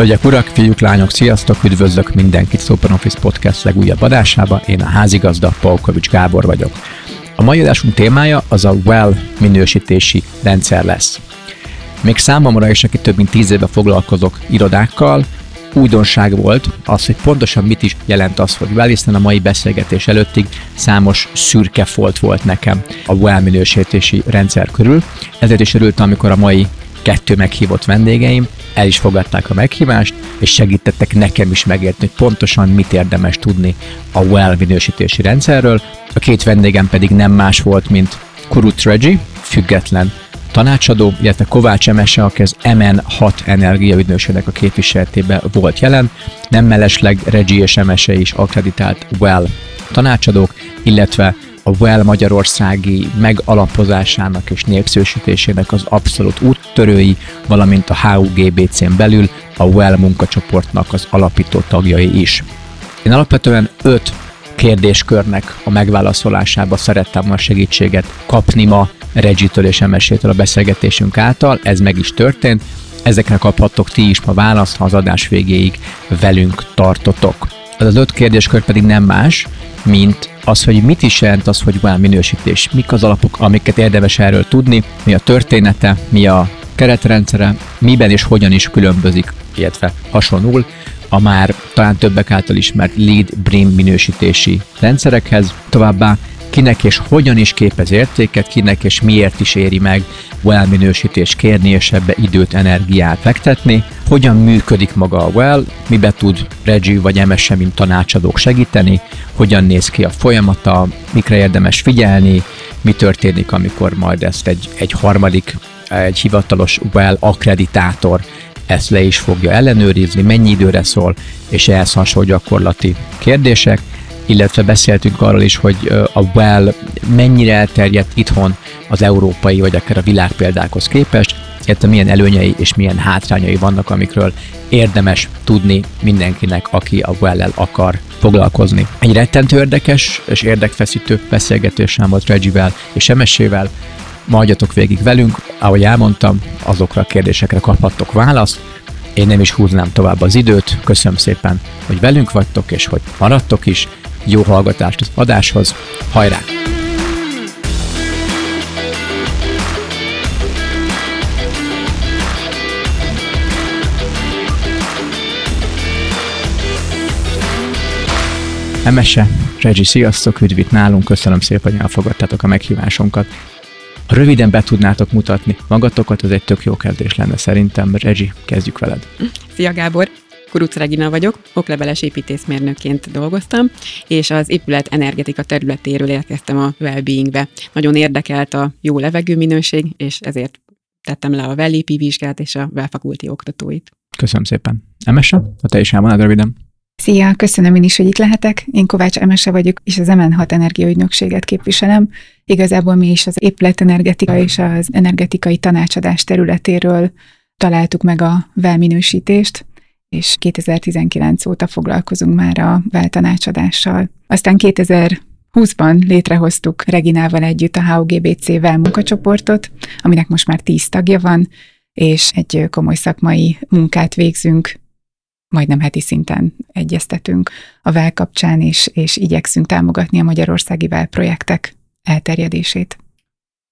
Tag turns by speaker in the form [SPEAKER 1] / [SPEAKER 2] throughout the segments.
[SPEAKER 1] Hölgyek, urak, fiúk, lányok, sziasztok! Üdvözlök mindenkit Open Office Podcast legújabb adásába. Én a házigazda, Polkovics Gábor vagyok. A mai adásunk témája az a WELL minősítési rendszer lesz. Még számomra is, aki több mint tíz éve foglalkozok irodákkal, újdonság volt az, hogy pontosan mit is jelent az, hogy well, hiszen a mai beszélgetés előttig számos szürke folt volt nekem a well minősítési rendszer körül. Ezért is örültem, amikor a mai kettő meghívott vendégeim el is fogadták a meghívást, és segítettek nekem is megérteni, hogy pontosan mit érdemes tudni a well minősítési rendszerről. A két vendégem pedig nem más volt, mint Kurut Reggie, független tanácsadó, illetve Kovács Emese, aki az MN6 energiaügynökségnek a képviseletében volt jelen, nem mellesleg Regi és Emese is akreditált WELL tanácsadók, illetve a WELL Magyarországi megalapozásának és népszerűsítésének az abszolút úttörői, valamint a HUGBC-n belül a WELL munkacsoportnak az alapító tagjai is. Én alapvetően öt kérdéskörnek a megválaszolásába szerettem a segítséget kapni ma Regitől és Emesétől a beszélgetésünk által, ez meg is történt, ezekre kaphattok ti is ma választ, ha az adás végéig velünk tartotok. Az az öt kérdéskör pedig nem más, mint az, hogy mit is jelent az, hogy van minősítés, mik az alapok, amiket érdemes erről tudni, mi a története, mi a keretrendszere, miben és hogyan is különbözik, illetve hasonul a már talán többek által ismert lead brim minősítési rendszerekhez. Továbbá kinek és hogyan is képez értéket, kinek és miért is éri meg well minősítést kérni és ebbe időt, energiát fektetni, hogyan működik maga a well, mibe tud Reggie vagy MSM, mint tanácsadók segíteni, hogyan néz ki a folyamata, mikre érdemes figyelni, mi történik, amikor majd ezt egy, egy harmadik, egy hivatalos well akkreditátor ezt le is fogja ellenőrizni, mennyi időre szól, és ehhez hasonló gyakorlati kérdések, illetve beszéltünk arról is, hogy a well mennyire elterjedt itthon az európai vagy akár a világ példákhoz képest, illetve milyen előnyei és milyen hátrányai vannak, amikről érdemes tudni mindenkinek, aki a well akar foglalkozni. Egy rettentő érdekes és érdekfeszítő beszélgetésem volt Regivel és Emesével, Maradjatok végig velünk, ahogy elmondtam, azokra a kérdésekre kaphattok választ. Én nem is húznám tovább az időt, köszönöm szépen, hogy velünk vagytok, és hogy maradtok is. Jó hallgatást az adáshoz, hajrá! Emese, Regi, sziasztok, üdvít nálunk, köszönöm szépen, hogy elfogadtátok a meghívásunkat. Ha röviden be tudnátok mutatni magatokat, az egy tök jó kezdés lenne szerintem. Regi, kezdjük veled.
[SPEAKER 2] Szia Gábor! Kuruc Regina vagyok, okleveles építészmérnökként dolgoztam, és az épület energetika területéről érkeztem a well-beingbe. Nagyon érdekelt a jó levegőminőség, és ezért tettem le a Vellépi vizsgát és a Velfakulti oktatóit.
[SPEAKER 1] Köszönöm szépen. Emese, ha te is elmondod röviden.
[SPEAKER 3] Szia, köszönöm én is, hogy itt lehetek. Én Kovács Emese vagyok, és az MN6 energiaügynökséget képviselem. Igazából mi is az épületenergetika és az energetikai tanácsadás területéről találtuk meg a velminősítést, és 2019 óta foglalkozunk már a veltanácsadással. Aztán 2020-ban létrehoztuk Reginával együtt a HOGBC-vel munkacsoportot, aminek most már 10 tagja van, és egy komoly szakmai munkát végzünk majdnem heti szinten egyeztetünk a VEL kapcsán, és, és igyekszünk támogatni a magyarországi VEL projektek elterjedését.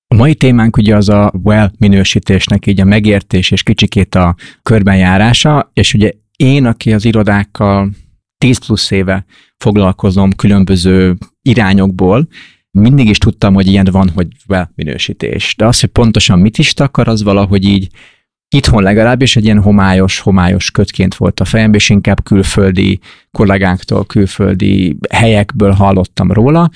[SPEAKER 1] A mai témánk ugye az a well minősítésnek így a megértés és kicsikét a körbenjárása, és ugye én, aki az irodákkal 10 plusz éve foglalkozom különböző irányokból, mindig is tudtam, hogy ilyen van, hogy well minősítés. De az, hogy pontosan mit is takar, az valahogy így Itthon legalábbis egy ilyen homályos, homályos kötként volt a fejem, és inkább külföldi kollégánktól, külföldi helyekből hallottam róla,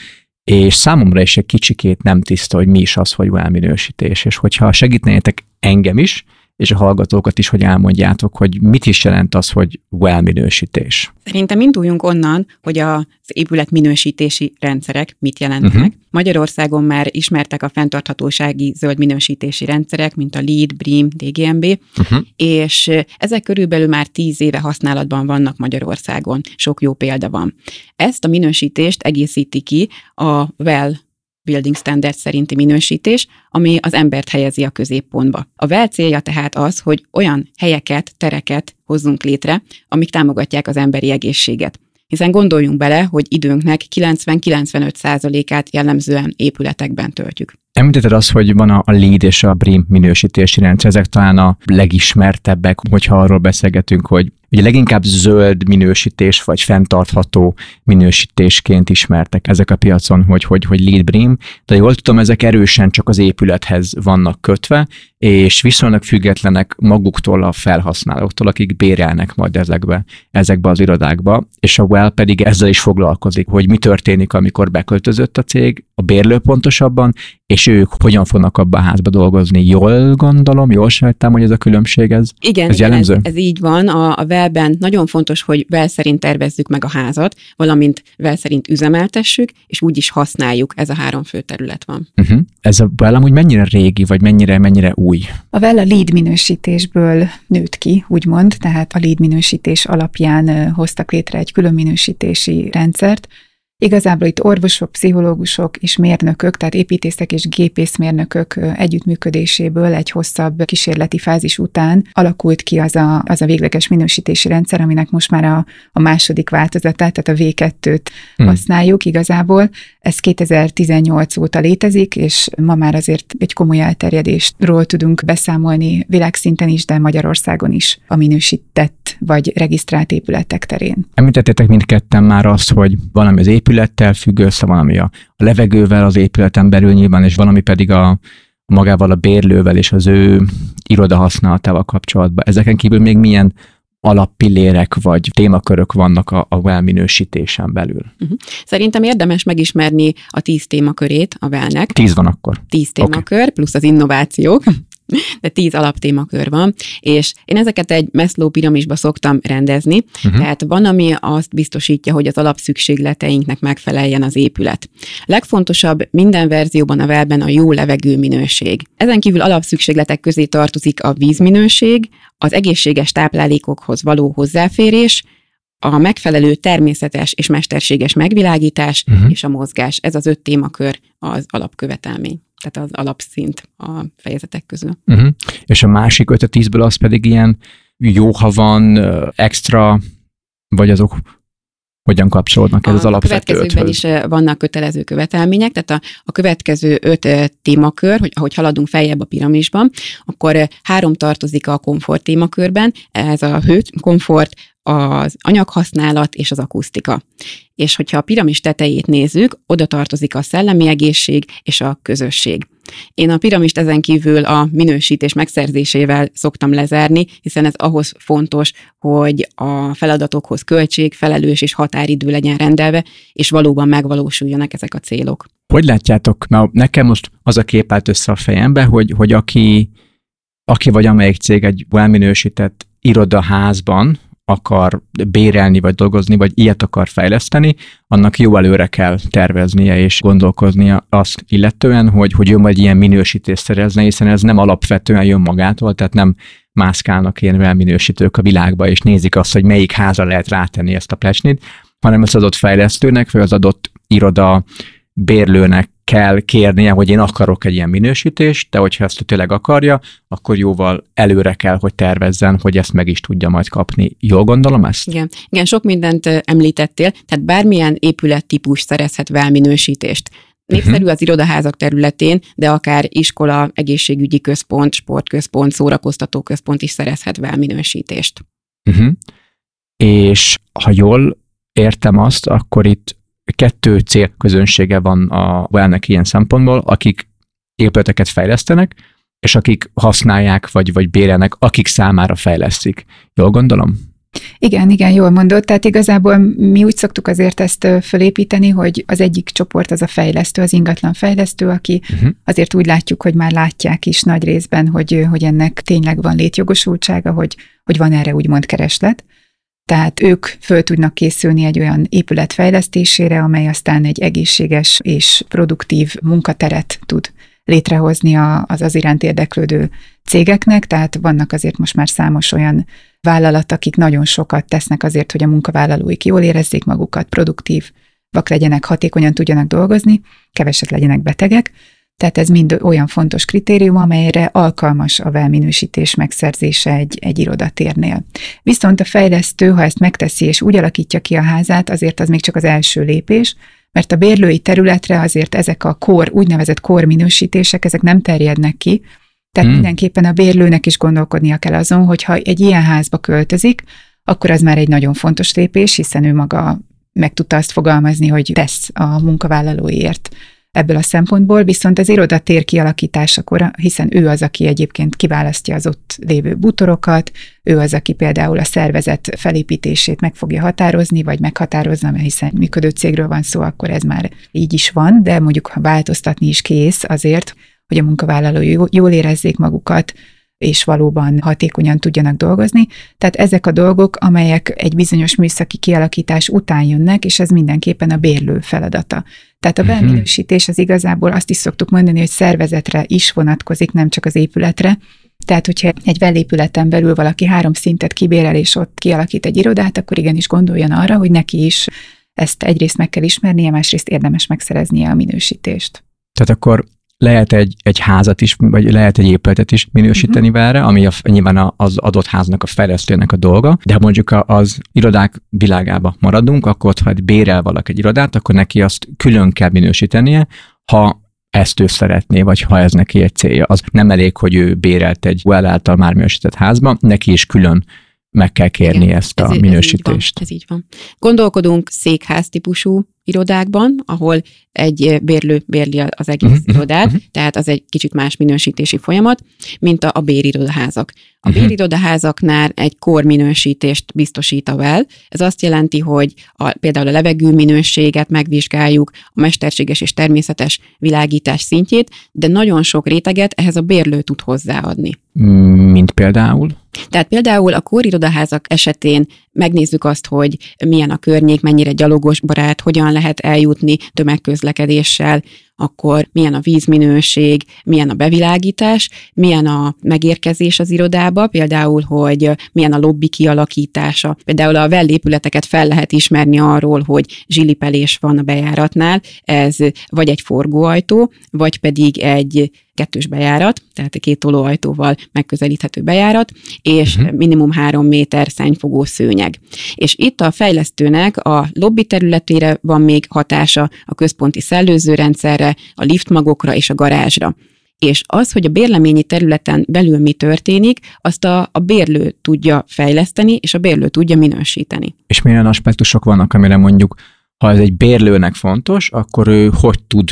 [SPEAKER 1] és számomra is egy kicsikét nem tiszta, hogy mi is az, hogy elminősítés, és hogyha segítenétek engem is, és a hallgatókat is, hogy elmondjátok, hogy mit is jelent az, hogy well minősítés.
[SPEAKER 2] Szerintem induljunk onnan, hogy az épület minősítési rendszerek mit jelentenek. Uh-huh. Magyarországon már ismertek a fenntarthatósági zöld minősítési rendszerek, mint a LEED, BREEAM, DGMB, uh-huh. és ezek körülbelül már tíz éve használatban vannak Magyarországon. Sok jó példa van. Ezt a minősítést egészíti ki a WELL Building Standard szerinti minősítés, ami az embert helyezi a középpontba. A WELL célja tehát az, hogy olyan helyeket, tereket hozzunk létre, amik támogatják az emberi egészséget. Hiszen gondoljunk bele, hogy időnknek 90-95%-át jellemzően épületekben töltjük.
[SPEAKER 1] Említetted azt, hogy van a LEED és a BREEAM minősítési rendszer, ezek talán a legismertebbek, hogyha arról beszélgetünk, hogy ugye leginkább zöld minősítés vagy fenntartható minősítésként ismertek ezek a piacon, hogy, hogy, hogy lead brim, de jól tudom, ezek erősen csak az épülethez vannak kötve, és viszonylag függetlenek maguktól a felhasználóktól, akik bérelnek majd ezekbe, ezekbe az irodákba, és a Well pedig ezzel is foglalkozik, hogy mi történik, amikor beköltözött a cég, a bérlő pontosabban, és ők hogyan fognak abba a házba dolgozni. Jól gondolom, jól sejtem, hogy ez a különbség ez,
[SPEAKER 2] igen,
[SPEAKER 1] ez jellemző?
[SPEAKER 2] Ez, ez így van. A, a velben nagyon fontos, hogy vel szerint tervezzük meg a házat, valamint vel szerint üzemeltessük, és úgy is használjuk. Ez a három fő terület van.
[SPEAKER 1] Uh-huh. Ez a vel amúgy mennyire régi, vagy mennyire, mennyire új?
[SPEAKER 3] A vel a lead minősítésből nőtt ki, úgymond, tehát a lead minősítés alapján hoztak létre egy külön minősítési rendszert, Igazából itt orvosok, pszichológusok és mérnökök, tehát építészek és gépészmérnökök együttműködéséből egy hosszabb kísérleti fázis után alakult ki az a, az a végleges minősítési rendszer, aminek most már a, a második változatát, tehát a V2-t hmm. használjuk igazából. Ez 2018 óta létezik, és ma már azért egy komoly elterjedésről tudunk beszámolni világszinten is, de Magyarországon is a minősített vagy regisztrált épületek terén.
[SPEAKER 1] Említettétek mindketten már azt, hogy valami az épülettel függ össze, valami a levegővel az épületen belül nyilván, és valami pedig a magával a bérlővel és az ő iroda használatával kapcsolatban. Ezeken kívül még milyen alappillérek vagy témakörök vannak a, a well minősítésen belül? Uh-huh.
[SPEAKER 2] Szerintem érdemes megismerni a tíz témakörét a well-nek.
[SPEAKER 1] Tíz van akkor.
[SPEAKER 2] Tíz témakör, okay. plusz az innovációk de tíz alaptémakör van, és én ezeket egy Maslow piramisba szoktam rendezni, uh-huh. tehát van, ami azt biztosítja, hogy az alapszükségleteinknek megfeleljen az épület. Legfontosabb minden verzióban a velben a jó levegő minőség. Ezen kívül alapszükségletek közé tartozik a vízminőség, az egészséges táplálékokhoz való hozzáférés, a megfelelő természetes és mesterséges megvilágítás uh-huh. és a mozgás. Ez az öt témakör az alapkövetelmény tehát az alapszint a fejezetek közül.
[SPEAKER 1] Uh-huh. És a másik öt a tízből az pedig ilyen jó, ha van extra, vagy azok hogyan kapcsolódnak ez a az alapvető
[SPEAKER 2] A következőkben is vannak kötelező követelmények, tehát a, a következő öt témakör, hogy ahogy haladunk feljebb a piramisban, akkor három tartozik a komfort témakörben, ez a hő, komfort, az anyaghasználat és az akusztika. És hogyha a piramis tetejét nézzük, oda tartozik a szellemi egészség és a közösség. Én a piramist ezen kívül a minősítés megszerzésével szoktam lezárni, hiszen ez ahhoz fontos, hogy a feladatokhoz költség, felelős és határidő legyen rendelve, és valóban megvalósuljanak ezek a célok.
[SPEAKER 1] Hogy látjátok, na nekem most az a kép állt össze a fejembe, hogy, hogy aki, aki vagy amelyik cég egy elminősített irodaházban, akar bérelni, vagy dolgozni, vagy ilyet akar fejleszteni, annak jó előre kell terveznie és gondolkoznia azt illetően, hogy, hogy ő majd ilyen minősítést szerezne, hiszen ez nem alapvetően jön magától, tehát nem mászkálnak ilyen minősítők a világba, és nézik azt, hogy melyik házra lehet rátenni ezt a plesnit, hanem az adott fejlesztőnek, vagy az adott iroda bérlőnek kell kérnie, hogy én akarok egy ilyen minősítést, de hogyha ezt tényleg akarja, akkor jóval előre kell, hogy tervezzen, hogy ezt meg is tudja majd kapni. Jól gondolom ezt?
[SPEAKER 2] Igen, Igen sok mindent említettél, tehát bármilyen épülettípus szerezhet minősítést. Népszerű uh-huh. az irodaházak területén, de akár iskola, egészségügyi központ, sportközpont, szórakoztató központ is szerezhet minősítést.
[SPEAKER 1] Uh-huh. És ha jól értem azt, akkor itt kettő célközönsége van a Well-nek ilyen szempontból, akik épületeket fejlesztenek, és akik használják, vagy, vagy bérelnek, akik számára fejlesztik. Jól gondolom?
[SPEAKER 3] Igen, igen, jól mondott. Tehát igazából mi úgy szoktuk azért ezt fölépíteni, hogy az egyik csoport az a fejlesztő, az ingatlan fejlesztő, aki uh-huh. azért úgy látjuk, hogy már látják is nagy részben, hogy, hogy ennek tényleg van létjogosultsága, hogy, hogy van erre úgymond kereslet. Tehát ők föl tudnak készülni egy olyan épület fejlesztésére, amely aztán egy egészséges és produktív munkateret tud létrehozni az az iránt érdeklődő cégeknek, tehát vannak azért most már számos olyan vállalat, akik nagyon sokat tesznek azért, hogy a munkavállalóik jól érezzék magukat, produktív legyenek, hatékonyan tudjanak dolgozni, keveset legyenek betegek, tehát ez mind olyan fontos kritérium, amelyre alkalmas a velminősítés megszerzése egy, egy irodatérnél. Viszont a fejlesztő, ha ezt megteszi és úgy alakítja ki a házát, azért az még csak az első lépés, mert a bérlői területre azért ezek a kor, úgynevezett korminősítések, ezek nem terjednek ki, tehát hmm. mindenképpen a bérlőnek is gondolkodnia kell azon, hogy ha egy ilyen házba költözik, akkor az már egy nagyon fontos lépés, hiszen ő maga meg tudta azt fogalmazni, hogy tesz a munkavállalóért ebből a szempontból, viszont az irodatér kialakításakor, hiszen ő az, aki egyébként kiválasztja az ott lévő butorokat, ő az, aki például a szervezet felépítését meg fogja határozni, vagy meghatározza, mert hiszen működő cégről van szó, akkor ez már így is van, de mondjuk ha változtatni is kész azért, hogy a munkavállalói jól érezzék magukat, és valóban hatékonyan tudjanak dolgozni. Tehát ezek a dolgok, amelyek egy bizonyos műszaki kialakítás után jönnek, és ez mindenképpen a bérlő feladata. Tehát a mhm. belminősítés az igazából azt is szoktuk mondani, hogy szervezetre is vonatkozik, nem csak az épületre. Tehát, hogyha egy velépületen belül valaki három szintet kibérel, és ott kialakít egy irodát, akkor igenis gondoljon arra, hogy neki is ezt egyrészt meg kell ismernie, másrészt érdemes megszereznie a minősítést.
[SPEAKER 1] Tehát akkor lehet egy, egy házat is, vagy lehet egy épületet is minősíteni uh-huh. vele, ami a, nyilván az adott háznak a fejlesztőnek a dolga, de ha mondjuk az irodák világába maradunk, akkor ha bérel valaki egy irodát, akkor neki azt külön kell minősítenie, ha ezt ő szeretné, vagy ha ez neki egy célja. Az nem elég, hogy ő bérelt egy well által már minősített házba, neki is külön meg kell kérni Igen, ezt a ez, minősítést.
[SPEAKER 2] Ez így, van, ez így van. Gondolkodunk székház típusú irodákban, ahol egy bérlő bérli az egész uh-huh, irodát, uh-huh. tehát az egy kicsit más minősítési folyamat, mint a, a bérirodaházak. A bérirodaházaknál egy korminősítést biztosít a well. Ez azt jelenti, hogy a, például a levegő minőséget megvizsgáljuk, a mesterséges és természetes világítás szintjét, de nagyon sok réteget ehhez a bérlő tud hozzáadni.
[SPEAKER 1] Mint például?
[SPEAKER 2] Tehát például a kórirodaházak esetén megnézzük azt, hogy milyen a környék, mennyire gyalogos barát, hogyan lehet eljutni tömegközlekedéssel, akkor milyen a vízminőség, milyen a bevilágítás, milyen a megérkezés az irodába, például, hogy milyen a lobby kialakítása. Például a vellépületeket fel lehet ismerni arról, hogy zsilipelés van a bejáratnál, ez vagy egy forgóajtó, vagy pedig egy kettős bejárat, tehát két tolóajtóval megközelíthető bejárat, és uh-huh. minimum három méter szennyfogó szőnyeg. És itt a fejlesztőnek a lobby területére van még hatása, a központi szellőzőrendszerre, a liftmagokra és a garázsra. És az, hogy a bérleményi területen belül mi történik, azt a, a bérlő tudja fejleszteni, és a bérlő tudja minősíteni.
[SPEAKER 1] És milyen aspektusok vannak, amire mondjuk, ha ez egy bérlőnek fontos, akkor ő hogy tud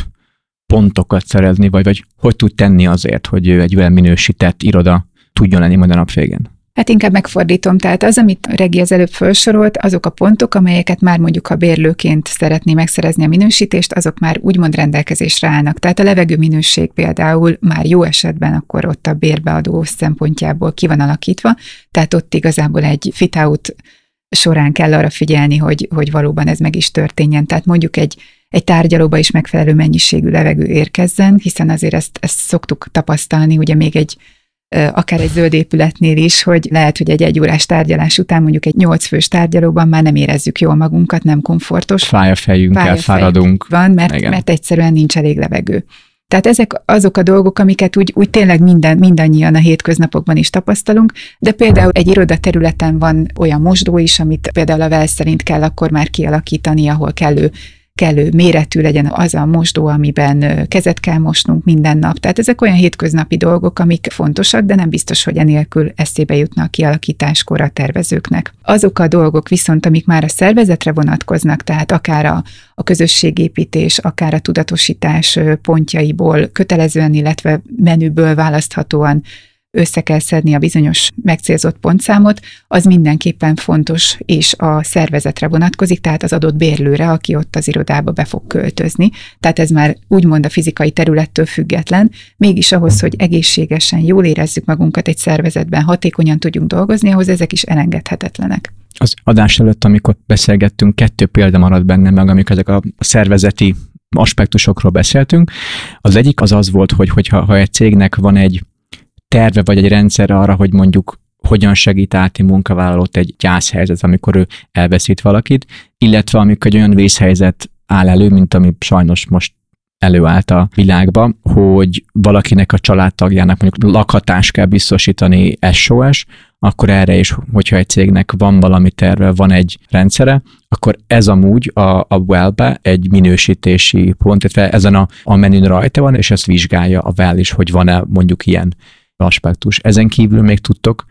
[SPEAKER 1] pontokat szerezni, vagy, vagy hogy tud tenni azért, hogy ő egy olyan minősített iroda tudjon lenni majd a nap végén?
[SPEAKER 3] Hát inkább megfordítom, tehát az, amit Regi az előbb felsorolt, azok a pontok, amelyeket már mondjuk a bérlőként szeretné megszerezni a minősítést, azok már úgymond rendelkezésre állnak. Tehát a levegő minőség például már jó esetben akkor ott a bérbeadó szempontjából ki van alakítva, tehát ott igazából egy fit-out során kell arra figyelni, hogy, hogy valóban ez meg is történjen. Tehát mondjuk egy egy tárgyalóba is megfelelő mennyiségű levegő érkezzen, hiszen azért ezt, ezt szoktuk tapasztalni, ugye még egy akár egy zöld épületnél is, hogy lehet, hogy egy egyórás tárgyalás után mondjuk egy nyolc fős tárgyalóban már nem érezzük jól magunkat, nem komfortos.
[SPEAKER 1] Fáj a fejünk, Fáj elfáradunk.
[SPEAKER 3] Van, mert, mert egyszerűen nincs elég levegő. Tehát ezek azok a dolgok, amiket úgy, úgy tényleg minden, mindannyian a hétköznapokban is tapasztalunk, de például egy iroda területen van olyan mosdó is, amit például a vel szerint kell akkor már kialakítani, ahol kellő kellő méretű legyen az a mosdó, amiben kezet kell mosnunk minden nap. Tehát ezek olyan hétköznapi dolgok, amik fontosak, de nem biztos, hogy enélkül eszébe jutna a kialakításkor a tervezőknek. Azok a dolgok viszont, amik már a szervezetre vonatkoznak, tehát akár a, a közösségépítés, akár a tudatosítás pontjaiból kötelezően, illetve menüből választhatóan össze kell szedni a bizonyos megcélzott pontszámot, az mindenképpen fontos, és a szervezetre vonatkozik, tehát az adott bérlőre, aki ott az irodába be fog költözni. Tehát ez már úgymond a fizikai területtől független, mégis ahhoz, hogy egészségesen, jól érezzük magunkat egy szervezetben, hatékonyan tudjunk dolgozni, ahhoz ezek is elengedhetetlenek.
[SPEAKER 1] Az adás előtt, amikor beszélgettünk, kettő példa maradt benne meg, amikor ezek a szervezeti aspektusokról beszéltünk. Az egyik az az volt, hogy hogyha ha egy cégnek van egy terve vagy egy rendszer arra, hogy mondjuk hogyan segít át egy munkavállalót egy gyászhelyzet, amikor ő elveszít valakit, illetve amikor egy olyan vészhelyzet áll elő, mint ami sajnos most előállt a világba, hogy valakinek a családtagjának mondjuk lakhatást kell biztosítani SOS, akkor erre is, hogyha egy cégnek van valami terve, van egy rendszere, akkor ez amúgy a, a well egy minősítési pont, illetve ezen a, a menün rajta van, és ezt vizsgálja a Well is, hogy van-e mondjuk ilyen aspektus. Ezen kívül még tudtok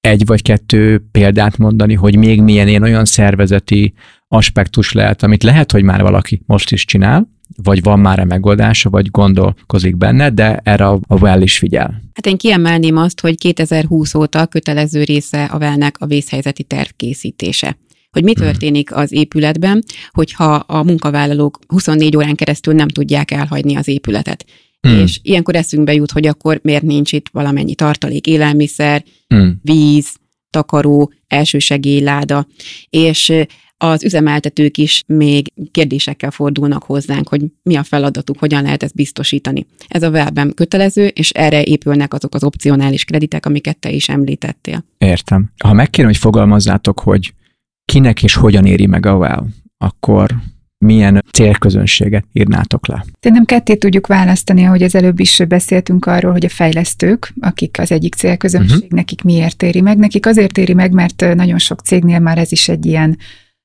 [SPEAKER 1] egy vagy kettő példát mondani, hogy még milyen ilyen olyan szervezeti aspektus lehet, amit lehet, hogy már valaki most is csinál, vagy van már a megoldása, vagy gondolkozik benne, de erre a well is figyel.
[SPEAKER 2] Hát én kiemelném azt, hogy 2020 óta kötelező része a velnek a vészhelyzeti terv készítése hogy mi hmm. történik az épületben, hogyha a munkavállalók 24 órán keresztül nem tudják elhagyni az épületet. Hmm. És ilyenkor eszünkbe jut, hogy akkor miért nincs itt valamennyi tartalék, élelmiszer, hmm. víz, takaró, elsősegélyláda, és az üzemeltetők is még kérdésekkel fordulnak hozzánk, hogy mi a feladatuk, hogyan lehet ezt biztosítani. Ez a webben kötelező, és erre épülnek azok az opcionális kreditek, amiket te is említettél.
[SPEAKER 1] Értem. Ha megkérem, hogy fogalmazzátok, hogy kinek és hogyan éri meg a well, akkor milyen célközönséget írnátok le?
[SPEAKER 3] Szerintem ketté tudjuk választani, ahogy az előbb is beszéltünk arról, hogy a fejlesztők, akik az egyik célközönség, uh-huh. nekik miért éri meg. Nekik azért éri meg, mert nagyon sok cégnél már ez is egy ilyen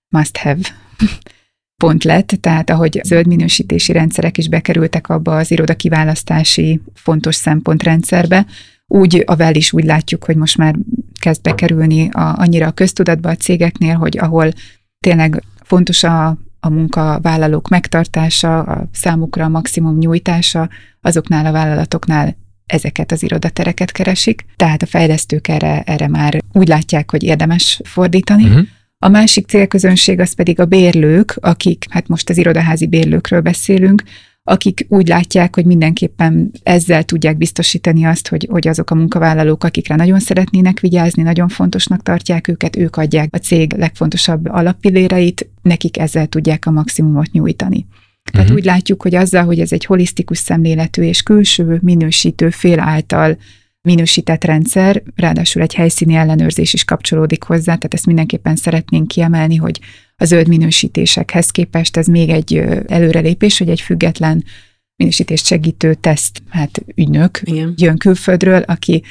[SPEAKER 3] must-have pont lett, tehát ahogy zöld minősítési rendszerek is bekerültek abba az iroda kiválasztási fontos szempontrendszerbe, úgy a vel is úgy látjuk, hogy most már kezd bekerülni a, annyira a köztudatba a cégeknél, hogy ahol tényleg fontos a, a munkavállalók megtartása, a számukra a maximum nyújtása, azoknál a vállalatoknál ezeket az irodatereket keresik, tehát a fejlesztők erre, erre már úgy látják, hogy érdemes fordítani. Uh-huh. A másik célközönség az pedig a bérlők, akik, hát most az irodaházi bérlőkről beszélünk, akik úgy látják, hogy mindenképpen ezzel tudják biztosítani azt, hogy, hogy azok a munkavállalók, akikre nagyon szeretnének vigyázni, nagyon fontosnak tartják őket, ők adják a cég legfontosabb alappilléreit, nekik ezzel tudják a maximumot nyújtani. Tehát uh-huh. úgy látjuk, hogy azzal, hogy ez egy holisztikus szemléletű és külső minősítő fél által minősített rendszer, ráadásul egy helyszíni ellenőrzés is kapcsolódik hozzá, tehát ezt mindenképpen szeretnénk kiemelni, hogy a zöld minősítésekhez képest ez még egy előrelépés, hogy egy független minősítést segítő teszt, hát ügynök Igen. jön külföldről, aki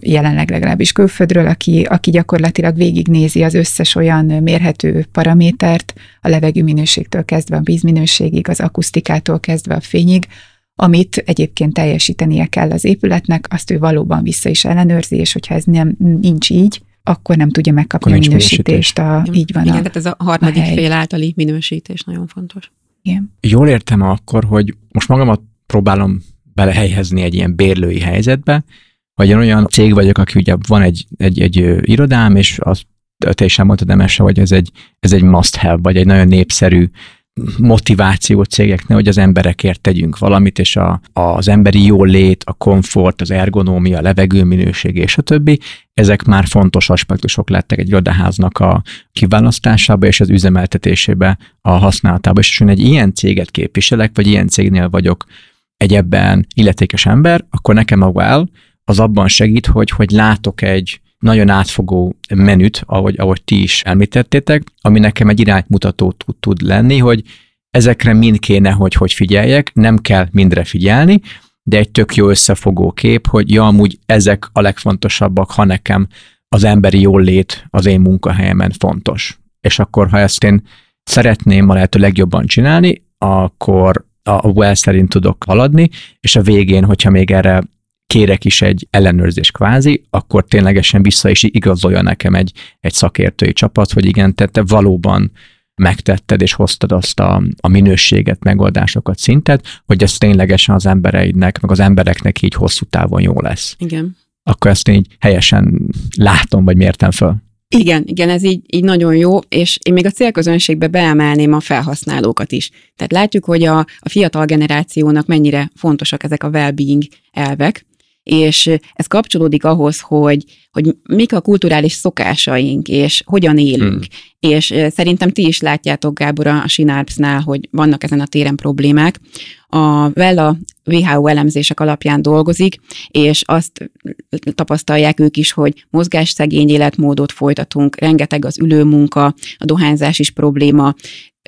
[SPEAKER 3] jelenleg legalábbis külföldről, aki, aki gyakorlatilag végignézi az összes olyan mérhető paramétert, a levegő minőségtől kezdve a vízminőségig, az akusztikától kezdve a fényig, amit egyébként teljesítenie kell az épületnek, azt ő valóban vissza is ellenőrzi, és hogyha ez nem nincs így, akkor nem tudja megkapni a minősítést. A, így van
[SPEAKER 2] Igen, a, tehát ez a harmadik a fél általi minősítés nagyon fontos.
[SPEAKER 3] Igen.
[SPEAKER 1] Jól értem akkor, hogy most magamat próbálom belehelyezni egy ilyen bérlői helyzetbe, vagy én olyan cég vagyok, aki ugye van egy, egy, egy irodám, és azt te is elmondtad, Emese, hogy ez egy, ez egy must have, vagy egy nagyon népszerű motiváció cégeknél, hogy az emberekért tegyünk valamit, és a, az emberi jólét, a komfort, az ergonómia, a levegőminőség és a többi, ezek már fontos aspektusok lettek egy irodaháznak a kiválasztásába és az üzemeltetésébe, a használatába. És ha egy ilyen céget képviselek, vagy ilyen cégnél vagyok egy ebben illetékes ember, akkor nekem a well az abban segít, hogy, hogy látok egy nagyon átfogó menüt, ahogy, ahogy ti is említettétek, ami nekem egy iránymutató tud, tud lenni, hogy ezekre mind kéne, hogy hogy figyeljek, nem kell mindre figyelni, de egy tök jó összefogó kép, hogy ja, amúgy ezek a legfontosabbak, ha nekem az emberi jólét az én munkahelyemen fontos. És akkor, ha ezt én szeretném a lehető legjobban csinálni, akkor a well szerint tudok haladni, és a végén, hogyha még erre kérek is egy ellenőrzés kvázi, akkor ténylegesen vissza is igazolja nekem egy, egy szakértői csapat, hogy igen, te, te valóban megtetted és hoztad azt a, a minőséget, megoldásokat, szintet, hogy ez ténylegesen az embereidnek, meg az embereknek így hosszú távon jó lesz.
[SPEAKER 2] Igen.
[SPEAKER 1] Akkor ezt így helyesen látom, vagy mértem föl.
[SPEAKER 2] Igen, igen, ez így, így nagyon jó, és én még a célközönségbe beemelném a felhasználókat is. Tehát látjuk, hogy a, a fiatal generációnak mennyire fontosak ezek a well-being elvek, és ez kapcsolódik ahhoz, hogy, hogy mik a kulturális szokásaink, és hogyan élünk. Hmm. És szerintem ti is látjátok, Gábor, a Sinárpsnál, hogy vannak ezen a téren problémák. A Vella WHO elemzések alapján dolgozik, és azt tapasztalják ők is, hogy mozgásszegény életmódot folytatunk, rengeteg az ülőmunka, a dohányzás is probléma,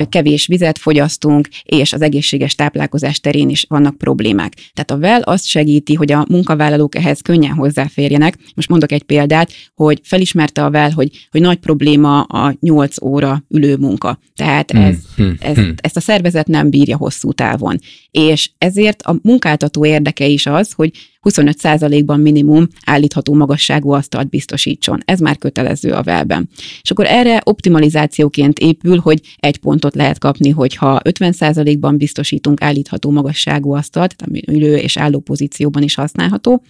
[SPEAKER 2] kevés vizet fogyasztunk, és az egészséges táplálkozás terén is vannak problémák. Tehát a WELL azt segíti, hogy a munkavállalók ehhez könnyen hozzáférjenek. Most mondok egy példát, hogy felismerte a WELL, hogy, hogy nagy probléma a 8 óra ülő munka. Tehát ez, hmm, ez, hmm. ezt a szervezet nem bírja hosszú távon. És ezért a munkáltató érdeke is az, hogy 25%-ban minimum állítható magasságú asztalt biztosítson. Ez már kötelező a velben. És akkor erre optimalizációként épül, hogy egy pontot lehet kapni, hogyha 50%-ban biztosítunk állítható magasságú asztalt, ami ülő és álló pozícióban is használható,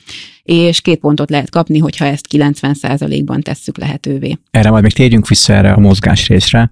[SPEAKER 2] és két pontot lehet kapni, hogyha ezt 90%-ban tesszük lehetővé.
[SPEAKER 1] Erre majd még térjünk vissza erre a mozgás részre,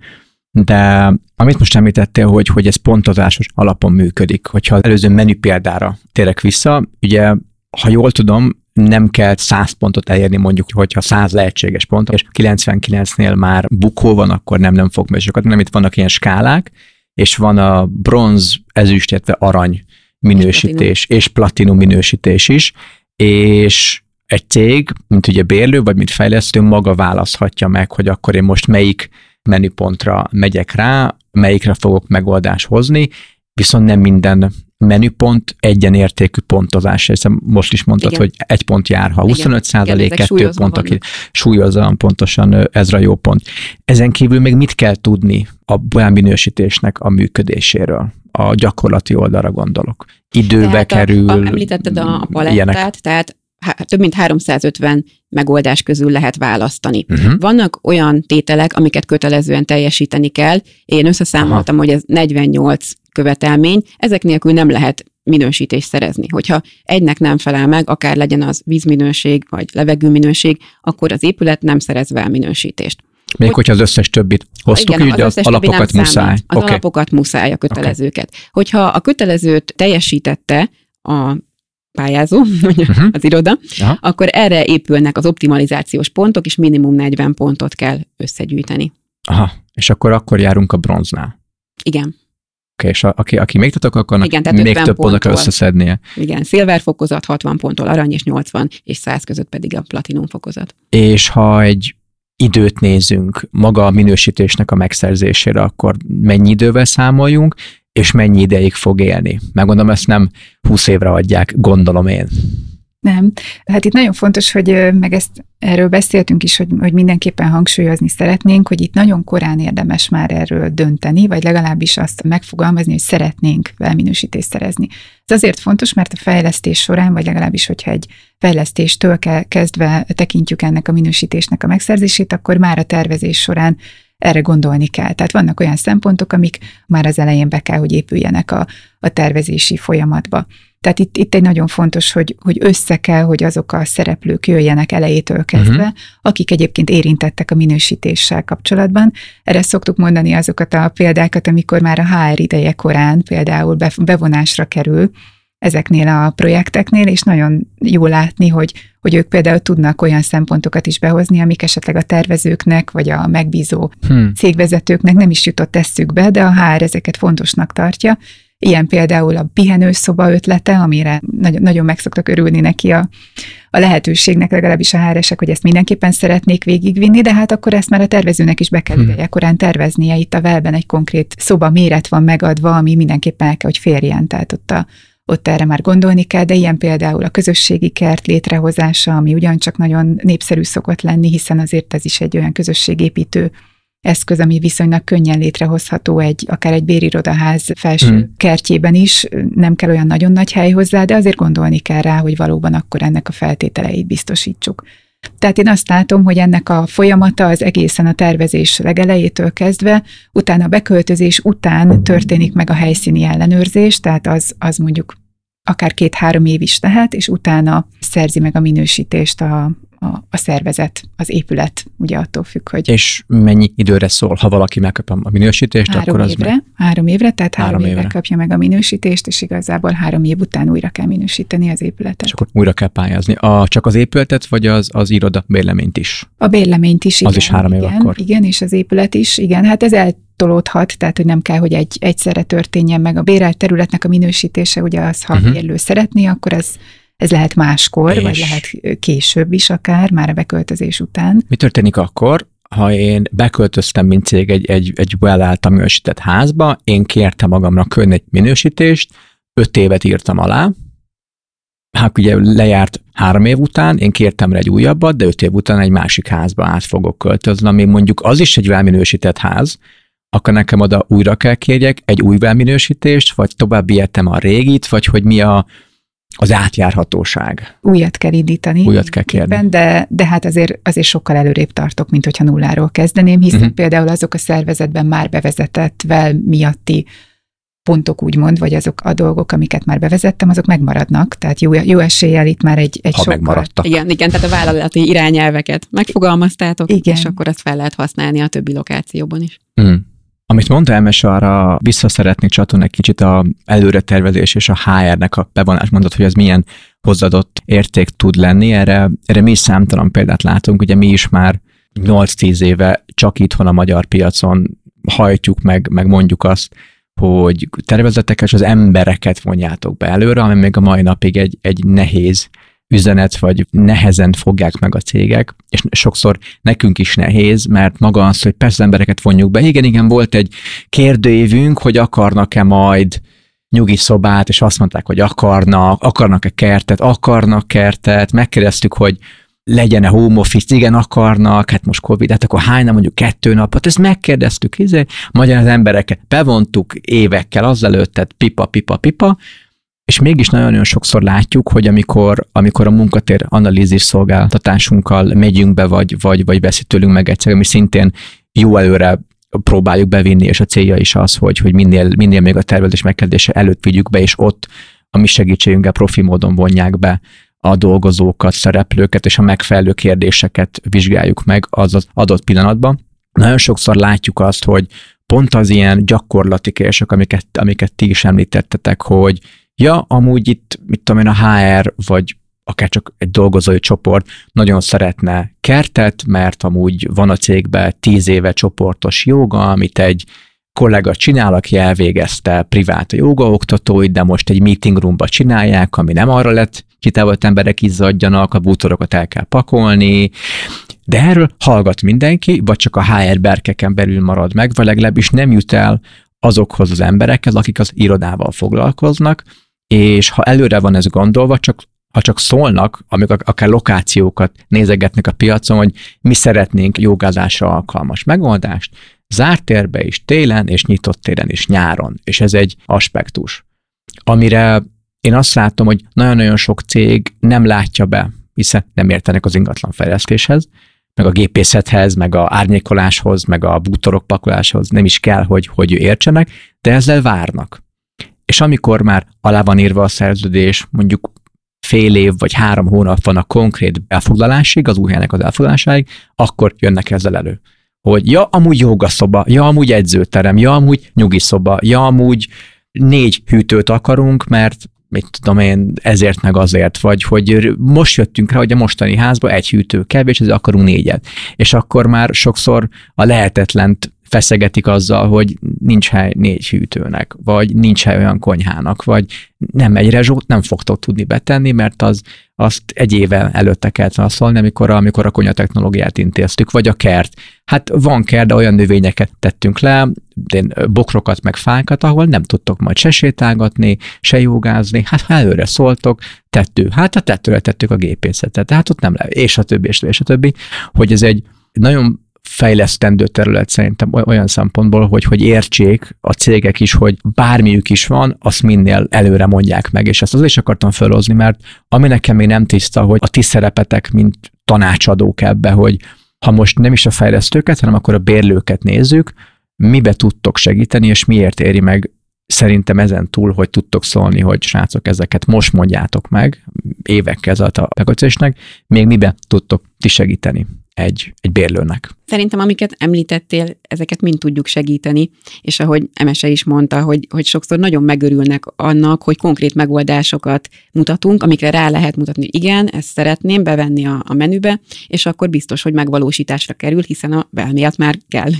[SPEAKER 1] de amit most említettél, hogy, hogy ez pontozásos alapon működik, hogyha az előző menü példára térek vissza, ugye ha jól tudom, nem kell 100 pontot elérni, mondjuk, hogyha 100 lehetséges pont, és 99-nél már bukó van, akkor nem, nem fog meg nem itt vannak ilyen skálák, és van a bronz, ezüst, illetve arany minősítés, és platinum minősítés is, és egy cég, mint ugye bérlő, vagy mint fejlesztő maga választhatja meg, hogy akkor én most melyik menüpontra megyek rá, melyikre fogok megoldást hozni, viszont nem minden menüpont egyenértékű pontozás, hiszen most is mondtad, Igen. hogy egy pont jár, ha 25 százalék, kettő pont, aki súlyozza pontosan ezra jó pont. Ezen kívül még mit kell tudni a olyan minősítésnek a működéséről? A gyakorlati oldalra gondolok. Időbe tehát kerül. A,
[SPEAKER 2] a, említetted a, a palettát, ilyenek. tehát több mint 350 megoldás közül lehet választani. Uh-huh. Vannak olyan tételek, amiket kötelezően teljesíteni kell. Én összeszámoltam, Aha. hogy ez 48 követelmény, ezek nélkül nem lehet minősítést szerezni. Hogyha egynek nem felel meg, akár legyen az vízminőség vagy levegőminőség, akkor az épület nem szerez fel minősítést.
[SPEAKER 1] Még hogy, hogyha az összes többit hoztuk, igen, így, de az, az alapokat muszáj.
[SPEAKER 2] Az okay. alapokat muszáj, a kötelezőket. Okay. Hogyha a kötelezőt teljesítette a pályázó, uh-huh. az iroda, Aha. akkor erre épülnek az optimalizációs pontok, és minimum 40 pontot kell összegyűjteni.
[SPEAKER 1] Aha, és akkor akkor járunk a bronznál.
[SPEAKER 2] Igen.
[SPEAKER 1] Okay, és a, aki, aki még tudok, akkor Igen, tehát még több pontot kell összeszednie.
[SPEAKER 2] Igen, szilver fokozat 60 ponttól arany és 80 és 100 között pedig a platinum fokozat.
[SPEAKER 1] És ha egy időt nézünk maga a minősítésnek a megszerzésére, akkor mennyi idővel számoljunk, és mennyi ideig fog élni. Megmondom, ezt nem 20 évre adják, gondolom én.
[SPEAKER 3] Nem. Hát itt nagyon fontos, hogy meg ezt erről beszéltünk is, hogy, hogy mindenképpen hangsúlyozni szeretnénk, hogy itt nagyon korán érdemes már erről dönteni, vagy legalábbis azt megfogalmazni, hogy szeretnénk felminősítést szerezni. Ez azért fontos, mert a fejlesztés során, vagy legalábbis, hogyha egy fejlesztéstől kezdve tekintjük ennek a minősítésnek a megszerzését, akkor már a tervezés során erre gondolni kell. Tehát vannak olyan szempontok, amik már az elején be kell, hogy épüljenek a, a tervezési folyamatba. Tehát itt, itt egy nagyon fontos, hogy, hogy össze kell, hogy azok a szereplők jöjjenek elejétől kezdve, uh-huh. akik egyébként érintettek a minősítéssel kapcsolatban. Erre szoktuk mondani azokat a példákat, amikor már a HR ideje korán például bevonásra kerül ezeknél a projekteknél, és nagyon jó látni, hogy, hogy ők például tudnak olyan szempontokat is behozni, amik esetleg a tervezőknek, vagy a megbízó hmm. cégvezetőknek nem is jutott eszükbe, de a HR ezeket fontosnak tartja, Ilyen például a pihenőszoba ötlete, amire nagyon, nagyon meg szoktak örülni neki a, a lehetőségnek, legalábbis a háresek, hogy ezt mindenképpen szeretnék végigvinni, de hát akkor ezt már a tervezőnek is be kell hmm. ideje korán terveznie. Itt a velben egy konkrét szoba méret van megadva, ami mindenképpen el kell, hogy férjen. Tehát ott a, ott erre már gondolni kell, de ilyen például a közösségi kert létrehozása, ami ugyancsak nagyon népszerű szokott lenni, hiszen azért ez is egy olyan közösségépítő eszköz, ami viszonylag könnyen létrehozható egy, akár egy bérirodaház felső mm. kertjében is, nem kell olyan nagyon nagy hely hozzá, de azért gondolni kell rá, hogy valóban akkor ennek a feltételeit biztosítsuk. Tehát én azt látom, hogy ennek a folyamata az egészen a tervezés legelejétől kezdve, utána a beköltözés után történik meg a helyszíni ellenőrzés, tehát az, az mondjuk akár két-három év is lehet, és utána szerzi meg a minősítést a, a, a szervezet, az épület, ugye attól függ, hogy...
[SPEAKER 1] És mennyi időre szól, ha valaki megkapja a minősítést,
[SPEAKER 3] három
[SPEAKER 1] akkor az
[SPEAKER 3] évre, meg... Három évre, tehát három, három évre. évre kapja meg a minősítést, és igazából három év után újra kell minősíteni az épületet. És
[SPEAKER 1] akkor újra kell pályázni. A, csak az épületet, vagy az, az iroda bérleményt is?
[SPEAKER 3] A bérleményt is, igen.
[SPEAKER 1] Az is három
[SPEAKER 3] év
[SPEAKER 1] igen, akkor?
[SPEAKER 3] Igen, és az épület is, igen. Hát ez el tolódhat, tehát hogy nem kell, hogy egy, egyszerre történjen meg a bérelt területnek a minősítése, ugye az, ha uh-huh. szeretné, akkor az ez lehet máskor, és... vagy lehet később is akár, már a beköltözés után.
[SPEAKER 1] Mi történik akkor, ha én beköltöztem, mint cég egy, egy, egy well által minősített házba, én kértem magamra egy minősítést, öt évet írtam alá, hát ugye lejárt három év után, én kértem rá egy újabbat, de öt év után egy másik házba át fogok költözni, ami mondjuk az is egy minősített ház, akkor nekem oda újra kell kérjek egy új minősítést, vagy tovább értem a régit, vagy hogy mi a, az átjárhatóság.
[SPEAKER 3] Újat kell indítani.
[SPEAKER 1] Újat kell kérni.
[SPEAKER 3] De, de hát azért, azért sokkal előrébb tartok, mint hogyha nulláról kezdeném, hiszen uh-huh. például azok a szervezetben már bevezetett vel miatti pontok úgymond, vagy azok a dolgok, amiket már bevezettem, azok megmaradnak. Tehát jó, jó eséllyel itt már egy, egy
[SPEAKER 1] ha sokkal... megmaradtak.
[SPEAKER 2] Igen, igen, tehát a vállalati irányelveket megfogalmaztátok, igen. és akkor ezt fel lehet használni a többi lokációban is.
[SPEAKER 1] Mm. Amit mondta Emes, arra vissza szeretnék csatolni egy kicsit a előretervezés és a HR-nek a bevonás mondott, hogy ez milyen hozzáadott érték tud lenni. Erre, erre mi is számtalan példát látunk. Ugye mi is már 8-10 éve csak itthon a magyar piacon hajtjuk meg, meg mondjuk azt, hogy tervezeteket és az embereket vonjátok be előre, ami még a mai napig egy, egy nehéz üzenet, vagy nehezen fogják meg a cégek, és sokszor nekünk is nehéz, mert maga az, hogy persze embereket vonjuk be. Igen, igen, volt egy kérdőívünk, hogy akarnak-e majd nyugi szobát, és azt mondták, hogy akarnak, akarnak-e kertet, akarnak kertet, megkérdeztük, hogy legyen-e home office, igen, akarnak, hát most Covid, hát akkor hány nem mondjuk kettő napot, ezt megkérdeztük, izé, magyar az embereket bevontuk évekkel azelőtt, tehát pipa, pipa, pipa, és mégis nagyon-nagyon sokszor látjuk, hogy amikor, amikor a munkatér analízis szolgáltatásunkkal megyünk be, vagy, vagy, vagy veszi tőlünk meg egyszer, ami szintén jó előre próbáljuk bevinni, és a célja is az, hogy, hogy minél, minél még a tervezés megkezdése előtt vigyük be, és ott a mi segítségünkkel profi módon vonják be a dolgozókat, szereplőket, és a megfelelő kérdéseket vizsgáljuk meg az az adott pillanatban. Nagyon sokszor látjuk azt, hogy pont az ilyen gyakorlati kérdések, amiket, amiket ti is említettetek, hogy ja, amúgy itt, mit tudom én, a HR, vagy akár csak egy dolgozói csoport nagyon szeretne kertet, mert amúgy van a cégben tíz éve csoportos joga, amit egy kollega csinál, aki elvégezte privát a jogaoktatóit, de most egy meeting roomba csinálják, ami nem arra lett kitávolt emberek izzadjanak, a bútorokat el kell pakolni, de erről hallgat mindenki, vagy csak a HR berkeken belül marad meg, vagy legalábbis nem jut el azokhoz az emberekhez, akik az irodával foglalkoznak, és ha előre van ez gondolva, csak ha csak szólnak, amikor akár lokációkat nézegetnek a piacon, hogy mi szeretnénk jogázásra alkalmas megoldást, zárt térbe is télen, és nyitott téren is nyáron. És ez egy aspektus, amire én azt látom, hogy nagyon-nagyon sok cég nem látja be, hiszen nem értenek az ingatlan fejlesztéshez, meg a gépészethez, meg a árnyékoláshoz, meg a bútorok pakoláshoz nem is kell, hogy, hogy értsenek, de ezzel várnak. És amikor már alá van írva a szerződés, mondjuk fél év vagy három hónap van a konkrét elfoglalásig, az új helynek az elfoglalásáig, akkor jönnek ezzel elő. Hogy ja, amúgy jogaszoba, ja, amúgy edzőterem, ja, amúgy nyugi szoba, ja, amúgy négy hűtőt akarunk, mert mit tudom én, ezért meg azért, vagy hogy most jöttünk rá, hogy a mostani házba egy hűtő kevés, ezért akarunk négyet. És akkor már sokszor a lehetetlent feszegetik azzal, hogy nincs hely négy hűtőnek, vagy nincs hely olyan konyhának, vagy nem egy rezsót nem fogtok tudni betenni, mert az azt egy éve előtte kellett válaszolni, amikor, amikor a konya technológiát intéztük, vagy a kert. Hát van kert, de olyan növényeket tettünk le, bokrokat, meg fákat, ahol nem tudtok majd se sétálgatni, se jogázni, hát ha előre szóltok, tettő, hát a tettőre tettük a gépészetet, tehát ott nem le, és a többi, és a többi, hogy ez egy nagyon fejlesztendő terület szerintem olyan szempontból, hogy, hogy értsék a cégek is, hogy bármiük is van, azt minél előre mondják meg, és ezt azért is akartam felhozni, mert ami nekem még nem tiszta, hogy a ti szerepetek, mint tanácsadók ebbe, hogy ha most nem is a fejlesztőket, hanem akkor a bérlőket nézzük, mibe tudtok segíteni, és miért éri meg szerintem ezen túl, hogy tudtok szólni, hogy srácok, ezeket most mondjátok meg, évekkel ezelőtt a megkötésnek, még mibe tudtok ti segíteni egy, egy bérlőnek.
[SPEAKER 2] Szerintem, amiket említettél, ezeket mind tudjuk segíteni, és ahogy Emese is mondta, hogy, hogy sokszor nagyon megörülnek annak, hogy konkrét megoldásokat mutatunk, amikre rá lehet mutatni, igen, ezt szeretném bevenni a, a menübe, és akkor biztos, hogy megvalósításra kerül, hiszen a belmiatt már kell.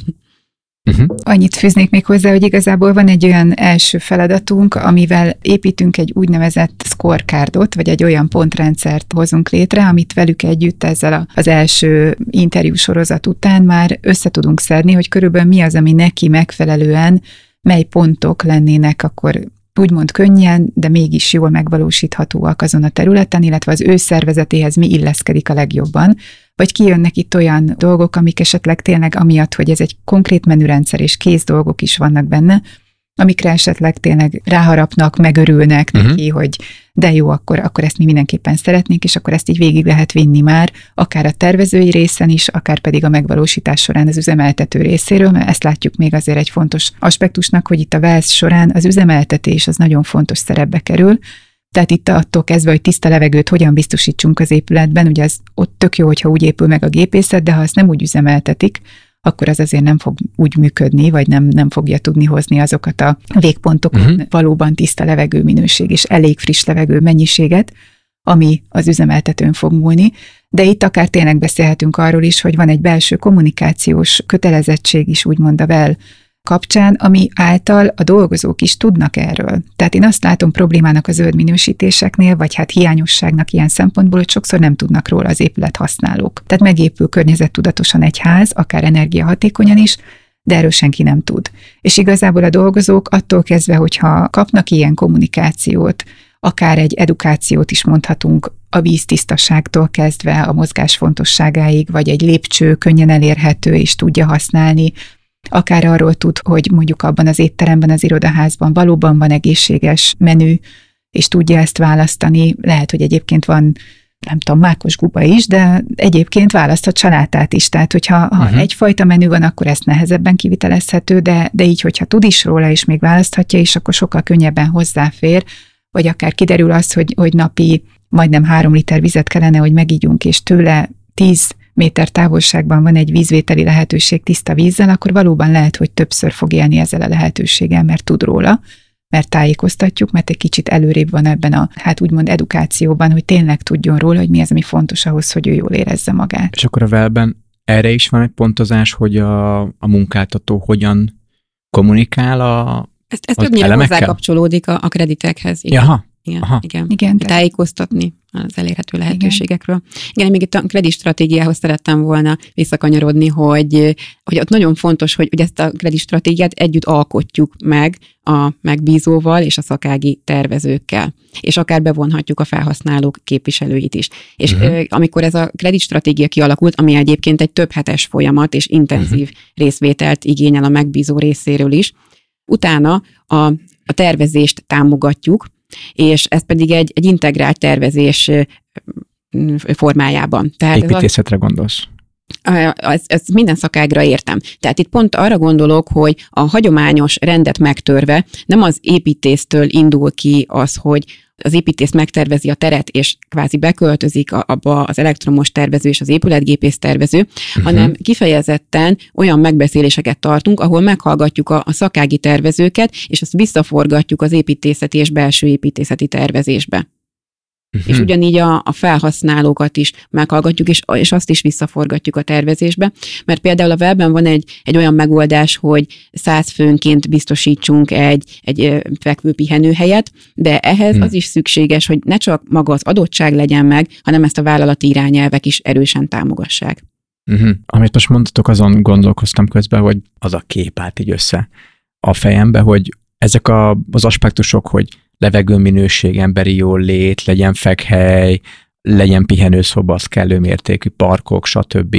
[SPEAKER 3] Uh-huh. Annyit fűznék még hozzá, hogy igazából van egy olyan első feladatunk, amivel építünk egy úgynevezett scorecardot, vagy egy olyan pontrendszert hozunk létre, amit velük együtt ezzel az első interjú sorozat után már össze tudunk szedni, hogy körülbelül mi az, ami neki megfelelően mely pontok lennének akkor úgymond könnyen, de mégis jól megvalósíthatóak azon a területen, illetve az ő szervezetéhez mi illeszkedik a legjobban, vagy kijönnek itt olyan dolgok, amik esetleg tényleg amiatt, hogy ez egy konkrét menürendszer és kész dolgok is vannak benne, amikre esetleg tényleg ráharapnak, megörülnek uh-huh. neki, hogy de jó, akkor, akkor ezt mi mindenképpen szeretnénk, és akkor ezt így végig lehet vinni már, akár a tervezői részen is, akár pedig a megvalósítás során az üzemeltető részéről, mert ezt látjuk még azért egy fontos aspektusnak, hogy itt a VELSZ során az üzemeltetés az nagyon fontos szerepbe kerül, tehát itt attól kezdve, hogy tiszta levegőt hogyan biztosítsunk az épületben, ugye az ott tök jó, hogyha úgy épül meg a gépészet, de ha azt nem úgy üzemeltetik, akkor az azért nem fog úgy működni, vagy nem, nem fogja tudni hozni azokat a végpontokon uh-huh. valóban tiszta levegő minőség és elég friss levegő mennyiséget, ami az üzemeltetőn fog múlni. De itt akár tényleg beszélhetünk arról is, hogy van egy belső kommunikációs kötelezettség is, úgymond a vel kapcsán, ami által a dolgozók is tudnak erről. Tehát én azt látom problémának a zöld minősítéseknél, vagy hát hiányosságnak ilyen szempontból, hogy sokszor nem tudnak róla az épület használók. Tehát megépül környezettudatosan egy ház, akár energiahatékonyan is, de erről senki nem tud. És igazából a dolgozók attól kezdve, hogyha kapnak ilyen kommunikációt, akár egy edukációt is mondhatunk a víztisztaságtól kezdve a mozgás fontosságáig, vagy egy lépcső könnyen elérhető és tudja használni, akár arról tud, hogy mondjuk abban az étteremben, az irodaházban valóban van egészséges menü, és tudja ezt választani. Lehet, hogy egyébként van nem tudom, mákos guba is, de egyébként választhat salátát is. Tehát, hogyha ha uh-huh. egyfajta menü van, akkor ezt nehezebben kivitelezhető, de, de így, hogyha tud is róla, és még választhatja is, akkor sokkal könnyebben hozzáfér, vagy akár kiderül az, hogy, hogy napi majdnem három liter vizet kellene, hogy megígyunk, és tőle tíz méter távolságban van egy vízvételi lehetőség tiszta vízzel, akkor valóban lehet, hogy többször fog élni ezzel a lehetőséggel, mert tud róla, mert tájékoztatjuk, mert egy kicsit előrébb van ebben a, hát úgymond edukációban, hogy tényleg tudjon róla, hogy mi az, ami fontos ahhoz, hogy ő jól érezze magát.
[SPEAKER 1] És akkor a velben erre is van egy pontozás, hogy a, a munkáltató hogyan kommunikál a
[SPEAKER 2] Ez, ez többnyire hozzá kapcsolódik a, a kreditekhez.
[SPEAKER 1] Igen. Jaha,
[SPEAKER 2] igen, Aha. igen. igen tájékoztatni az elérhető lehetőségekről. Igen, igen még itt a kredit stratégiához szerettem volna visszakanyarodni, hogy, hogy ott nagyon fontos, hogy, hogy ezt a kredit stratégiát együtt alkotjuk meg a megbízóval és a szakági tervezőkkel, és akár bevonhatjuk a felhasználók képviselőit is. És uh-huh. amikor ez a kredit stratégia kialakult, ami egyébként egy több hetes folyamat és intenzív uh-huh. részvételt igényel a megbízó részéről is, utána a, a tervezést támogatjuk, és ez pedig egy, egy integrált tervezés formájában.
[SPEAKER 1] Tehát Építészetre gondolsz?
[SPEAKER 2] Ez, ez minden szakágra értem. Tehát itt pont arra gondolok, hogy a hagyományos rendet megtörve nem az építésztől indul ki az, hogy az építész megtervezi a teret, és kvázi beköltözik abba az elektromos tervező és az épületgépész tervező, uh-huh. hanem kifejezetten olyan megbeszéléseket tartunk, ahol meghallgatjuk a, a szakági tervezőket, és azt visszaforgatjuk az építészeti és belső építészeti tervezésbe. Uh-huh. És ugyanígy a, a felhasználókat is meghallgatjuk, és, és azt is visszaforgatjuk a tervezésbe, mert például a webben van egy, egy olyan megoldás, hogy száz főnként biztosítsunk egy, egy fekvő pihenőhelyet, de ehhez uh-huh. az is szükséges, hogy ne csak maga az adottság legyen meg, hanem ezt a vállalati irányelvek is erősen támogassák.
[SPEAKER 1] Uh-huh. Amit most mondtatok, azon gondolkoztam közben, hogy az a kép állt így össze a fejembe, hogy ezek a, az aspektusok, hogy levegőminőség, emberi jól lét, legyen fekhely, legyen pihenőszoba, az kellő mértékű parkok, stb.,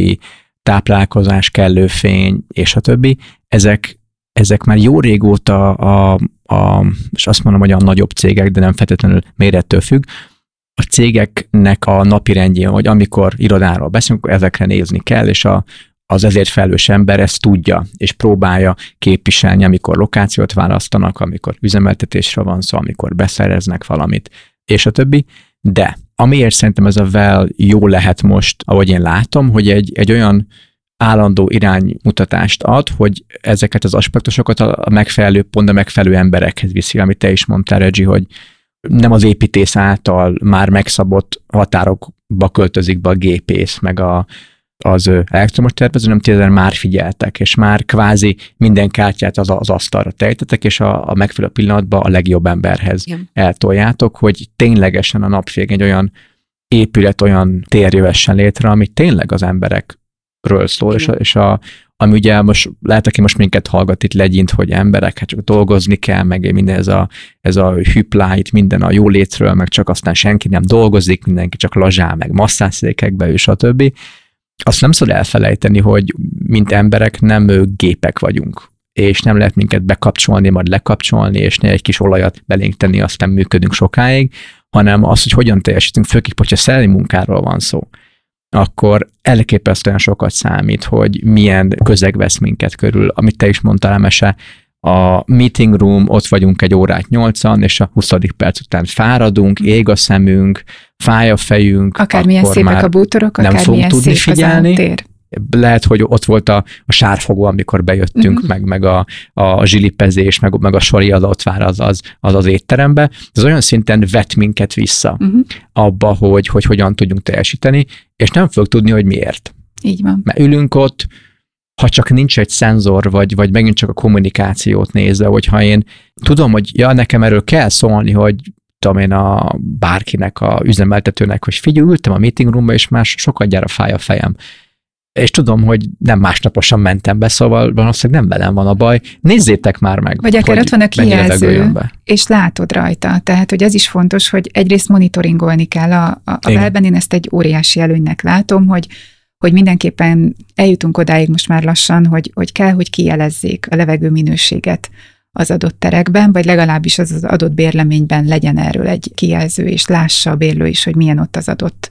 [SPEAKER 1] táplálkozás, kellő fény, és a többi. Ezek, ezek már jó régóta a, a, és azt mondom, hogy a nagyobb cégek, de nem feltétlenül mérettől függ, a cégeknek a napi rendjén, hogy amikor irodáról beszélünk, ezekre nézni kell, és a, az ezért felelős ember ezt tudja, és próbálja képviselni, amikor lokációt választanak, amikor üzemeltetésre van szó, amikor beszereznek valamit, és a többi. De amiért szerintem ez a vel jó lehet most, ahogy én látom, hogy egy, egy olyan állandó iránymutatást ad, hogy ezeket az aspektusokat a megfelelő pont a megfelelő emberekhez viszi, amit te is mondtál, Regi, hogy nem az építész által már megszabott határokba költözik be a gépész, meg a az elektromos tervező, nem tényleg már figyeltek, és már kvázi minden kártyát az, az asztalra tejtetek, és a, a megfelelő pillanatban a legjobb emberhez Igen. eltoljátok, hogy ténylegesen a napvég egy olyan épület, olyan tér jövessen létre, ami tényleg az emberekről szól, Igen. és, a, és a, ami ugye most lehet, aki most minket hallgat itt legyint, hogy emberek, hát csak dolgozni kell, meg minden ez a, ez a hüpláit, minden a jólétről, meg csak aztán senki nem dolgozik, mindenki csak lazsál, meg masszászékekbe, és a többi. Azt nem szabad elfelejteni, hogy mint emberek nem gépek vagyunk és nem lehet minket bekapcsolni, majd lekapcsolni, és ne egy kis olajat belénk tenni, aztán működünk sokáig, hanem az, hogy hogyan teljesítünk, főképp, hogyha szellemi munkáról van szó akkor elképesztően sokat számít, hogy milyen közeg vesz minket körül, amit te is mondtál, Emese, a meeting room, ott vagyunk egy órát nyolcan, és a 20. perc után fáradunk, ég a szemünk, fáj a fejünk.
[SPEAKER 3] Akármilyen szépek a bútorok,
[SPEAKER 1] nem fogunk tudni figyelni.
[SPEAKER 3] Tér
[SPEAKER 1] lehet, hogy ott volt a, a sárfogó, amikor bejöttünk, uh-huh. meg, meg a, a zsilipezés, meg, meg a sori vár az az, az, az étterembe. Ez olyan szinten vet minket vissza uh-huh. abba, hogy, hogy hogyan tudjunk teljesíteni, és nem fog tudni, hogy miért.
[SPEAKER 3] Így van.
[SPEAKER 1] Mert ülünk ott, ha csak nincs egy szenzor, vagy, vagy megint csak a kommunikációt nézve, hogyha én tudom, hogy ja, nekem erről kell szólni, hogy tudom én a bárkinek, a üzemeltetőnek, hogy figyelj, ültem a meeting roomba, és már sokat gyára fáj a fejem és tudom, hogy nem másnaposan mentem be, szóval valószínűleg nem velem van a baj. Nézzétek már meg.
[SPEAKER 3] Vagy akár ott van a kijelző, és látod rajta. Tehát, hogy ez is fontos, hogy egyrészt monitoringolni kell. A, a, a belben én ezt egy óriási előnynek látom, hogy hogy mindenképpen eljutunk odáig most már lassan, hogy, hogy kell, hogy kijelezzék a levegő minőséget az adott terekben, vagy legalábbis az, az adott bérleményben legyen erről egy kijelző, és lássa a bérlő is, hogy milyen ott az adott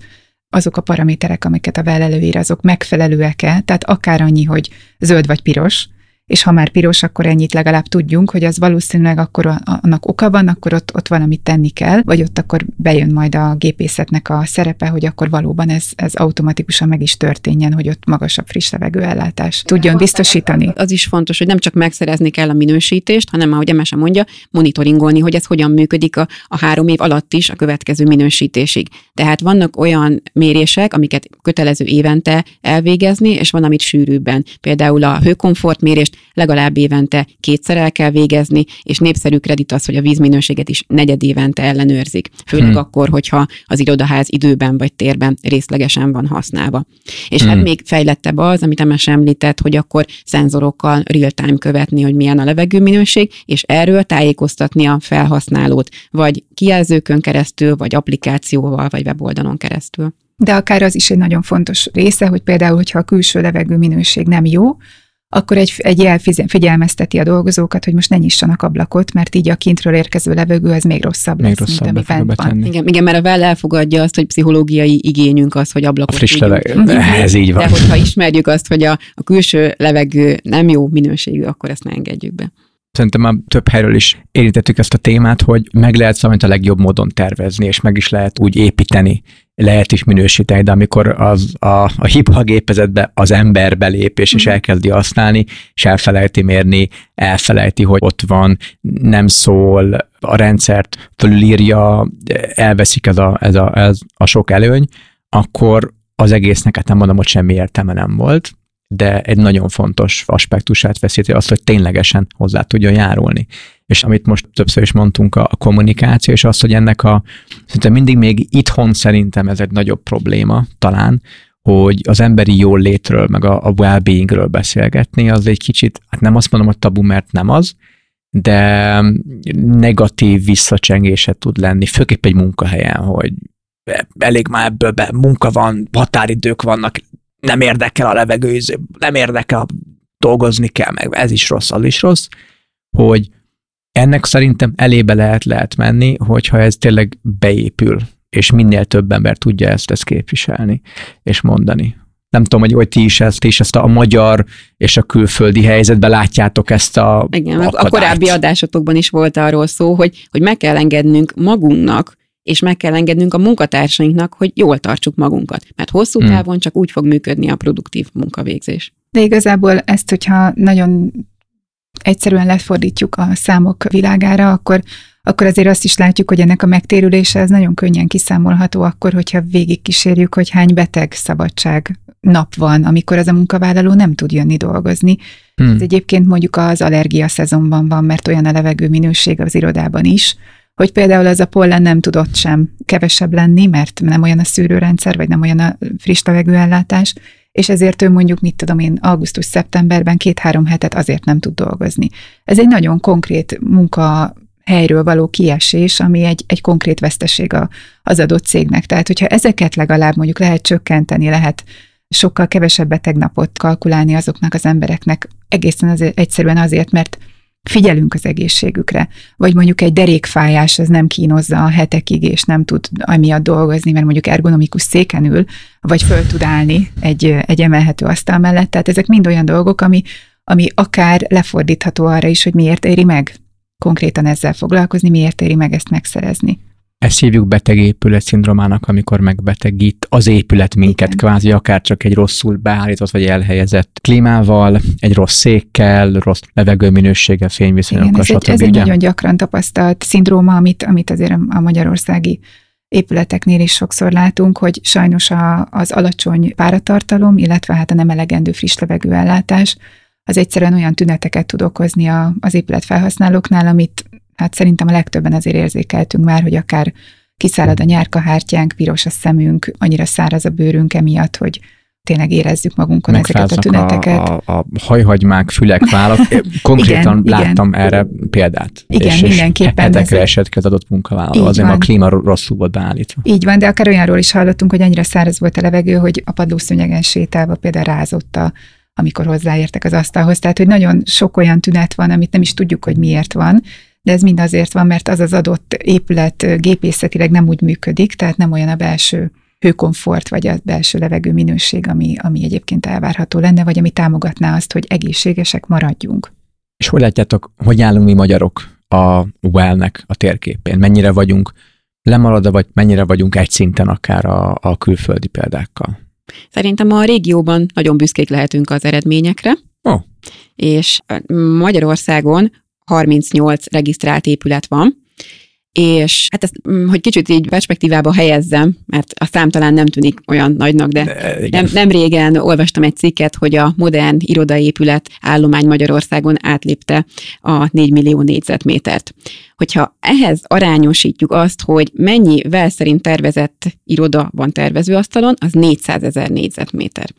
[SPEAKER 3] azok a paraméterek, amiket a well előír, azok megfelelőek-e, tehát akár annyi, hogy zöld vagy piros, és ha már piros, akkor ennyit legalább tudjunk, hogy az valószínűleg akkor annak oka van, akkor ott, ott valamit tenni kell, vagy ott akkor bejön majd a gépészetnek a szerepe, hogy akkor valóban ez, ez automatikusan meg is történjen, hogy ott magasabb friss levegőellátás tudjon biztosítani.
[SPEAKER 2] Az is fontos, hogy nem csak megszerezni kell a minősítést, hanem ahogy Emese mondja, monitoringolni, hogy ez hogyan működik a, a három év alatt is a következő minősítésig. Tehát vannak olyan mérések, amiket kötelező évente elvégezni, és van, amit sűrűbben. Például a hőkomfort mérést legalább évente kétszer el kell végezni, és népszerű kredit az, hogy a vízminőséget is negyed évente ellenőrzik. Főleg hmm. akkor, hogyha az irodaház időben vagy térben részlegesen van használva. És hát hmm. hát még fejlettebb az, amit Emes említett, hogy akkor szenzorokkal real-time követni, hogy milyen a levegőminőség, és erről tájékoztatni a felhasználót, vagy kijelzőkön keresztül, vagy applikációval, vagy weboldalon keresztül.
[SPEAKER 3] De akár az is egy nagyon fontos része, hogy például, hogyha a külső levegő minőség nem jó, akkor egy, egy jel figyelmezteti a dolgozókat, hogy most ne nyissanak ablakot, mert így a kintről érkező levegő az még rosszabb
[SPEAKER 1] még lesz, rosszabb mint ami
[SPEAKER 2] bent van. Igen, igen, mert a Well elfogadja azt, hogy pszichológiai igényünk az, hogy ablakot
[SPEAKER 1] a friss levegő, ez így van.
[SPEAKER 2] De hogyha ismerjük azt, hogy a, a külső levegő nem jó minőségű, akkor ezt ne engedjük be.
[SPEAKER 1] Szerintem már több helyről is érintettük ezt a témát, hogy meg lehet valamit a legjobb módon tervezni, és meg is lehet úgy építeni, lehet is minősíteni, de amikor az, a, a hiba gépezetbe az ember belép, és, és mhm. elkezdi használni, és elfelejti mérni, elfelejti, hogy ott van, nem szól, a rendszert fölülírja, elveszik ez a, ez a, ez a sok előny, akkor az egésznek, hát nem mondom, hogy semmi értelme nem volt, de egy nagyon fontos aspektusát veszíti azt, hogy ténylegesen hozzá tudjon járulni. És amit most többször is mondtunk, a, kommunikáció, és az, hogy ennek a, szerintem mindig még itthon szerintem ez egy nagyobb probléma talán, hogy az emberi jól létről, meg a, a well-beingről beszélgetni, az egy kicsit, hát nem azt mondom, hogy tabu, mert nem az, de negatív visszacsengése tud lenni, főképp egy munkahelyen, hogy elég már ebből be, munka van, határidők vannak, nem érdekel a levegő, nem érdekel, dolgozni kell, meg ez is rossz, az is rossz, hogy ennek szerintem elébe lehet lehet menni, hogyha ez tényleg beépül, és minél több ember tudja ezt, ezt képviselni és mondani. Nem tudom, hogy, hogy ti is ezt, ti is ezt a magyar és a külföldi helyzetben látjátok ezt a
[SPEAKER 2] Igen, akadályt. a korábbi adásotokban is volt arról szó, hogy, hogy meg kell engednünk magunknak, és meg kell engednünk a munkatársainknak, hogy jól tartsuk magunkat. Mert hosszú hmm. távon csak úgy fog működni a produktív munkavégzés.
[SPEAKER 3] De igazából ezt, hogyha nagyon egyszerűen lefordítjuk a számok világára, akkor, akkor azért azt is látjuk, hogy ennek a megtérülése az nagyon könnyen kiszámolható akkor, hogyha végigkísérjük, hogy hány beteg szabadság nap van, amikor az a munkavállaló nem tud jönni dolgozni. Hmm. Ez egyébként mondjuk az allergia szezonban van, mert olyan a levegő minőség az irodában is, hogy például az a pollen nem tudott sem kevesebb lenni, mert nem olyan a szűrőrendszer, vagy nem olyan a friss levegőellátás, és ezért ő mondjuk, mit tudom én, augusztus-szeptemberben két-három hetet azért nem tud dolgozni. Ez egy nagyon konkrét munka helyről való kiesés, ami egy, egy konkrét veszteség a, az adott cégnek. Tehát, hogyha ezeket legalább mondjuk lehet csökkenteni, lehet sokkal kevesebb betegnapot kalkulálni azoknak az embereknek, egészen azért, egyszerűen azért, mert figyelünk az egészségükre, vagy mondjuk egy derékfájás, az nem kínozza a hetekig, és nem tud amiatt dolgozni, mert mondjuk ergonomikus széken ül, vagy föl tud állni egy, egy emelhető asztal mellett. Tehát ezek mind olyan dolgok, ami, ami akár lefordítható arra is, hogy miért éri meg konkrétan ezzel foglalkozni, miért éri meg ezt megszerezni.
[SPEAKER 1] Ezt hívjuk betegépület szindromának, amikor megbetegít az épület minket, Igen. kvázi akár csak egy rosszul beállított vagy elhelyezett klímával, egy rossz székkel, rossz levegőminőséggel, fényviszonyokkal,
[SPEAKER 3] stb. Ez, egy, ez egy nagyon gyakran tapasztalt szindróma, amit, amit azért a magyarországi épületeknél is sokszor látunk, hogy sajnos a, az alacsony páratartalom, illetve hát a nem elegendő friss levegőellátás, az egyszerűen olyan tüneteket tud okozni a, az épület felhasználóknál, amit hát szerintem a legtöbben azért érzékeltünk már, hogy akár kiszárad a nyárkahártyánk, piros a szemünk, annyira száraz a bőrünk emiatt, hogy tényleg érezzük magunkon ezeket a tüneteket.
[SPEAKER 1] A, a, a hajhagymák, fülek, vállak. Konkrétan igen, láttam igen. erre példát.
[SPEAKER 3] Igen, és, mindenképpen.
[SPEAKER 1] És hetekre esett ki az adott munkavállaló, azért van. a klíma rosszul volt beállítva.
[SPEAKER 3] Így van, de akár olyanról is hallottunk, hogy annyira száraz volt a levegő, hogy a padlószőnyegen sétálva például rázott a, amikor hozzáértek az asztalhoz. Tehát, hogy nagyon sok olyan tünet van, amit nem is tudjuk, hogy miért van, de ez mind azért van, mert az az adott épület gépészetileg nem úgy működik, tehát nem olyan a belső hőkomfort, vagy a belső levegő minőség, ami, ami egyébként elvárható lenne, vagy ami támogatná azt, hogy egészségesek maradjunk.
[SPEAKER 1] És hogy látjátok, hogy állunk mi magyarok a well-nek a térképén? Mennyire vagyunk lemaradva, vagy mennyire vagyunk egy szinten akár a, a külföldi példákkal?
[SPEAKER 2] Szerintem a régióban nagyon büszkék lehetünk az eredményekre.
[SPEAKER 1] Oh.
[SPEAKER 2] És Magyarországon 38 regisztrált épület van, és hát ezt, mm, hogy kicsit így perspektívába helyezzem, mert a szám talán nem tűnik olyan nagynak, de, de nem, nem régen olvastam egy cikket, hogy a modern irodaépület állomány Magyarországon átlépte a 4 millió négyzetmétert. Hogyha ehhez arányosítjuk azt, hogy mennyi vel szerint tervezett iroda van tervezőasztalon, az 400 ezer négyzetméter.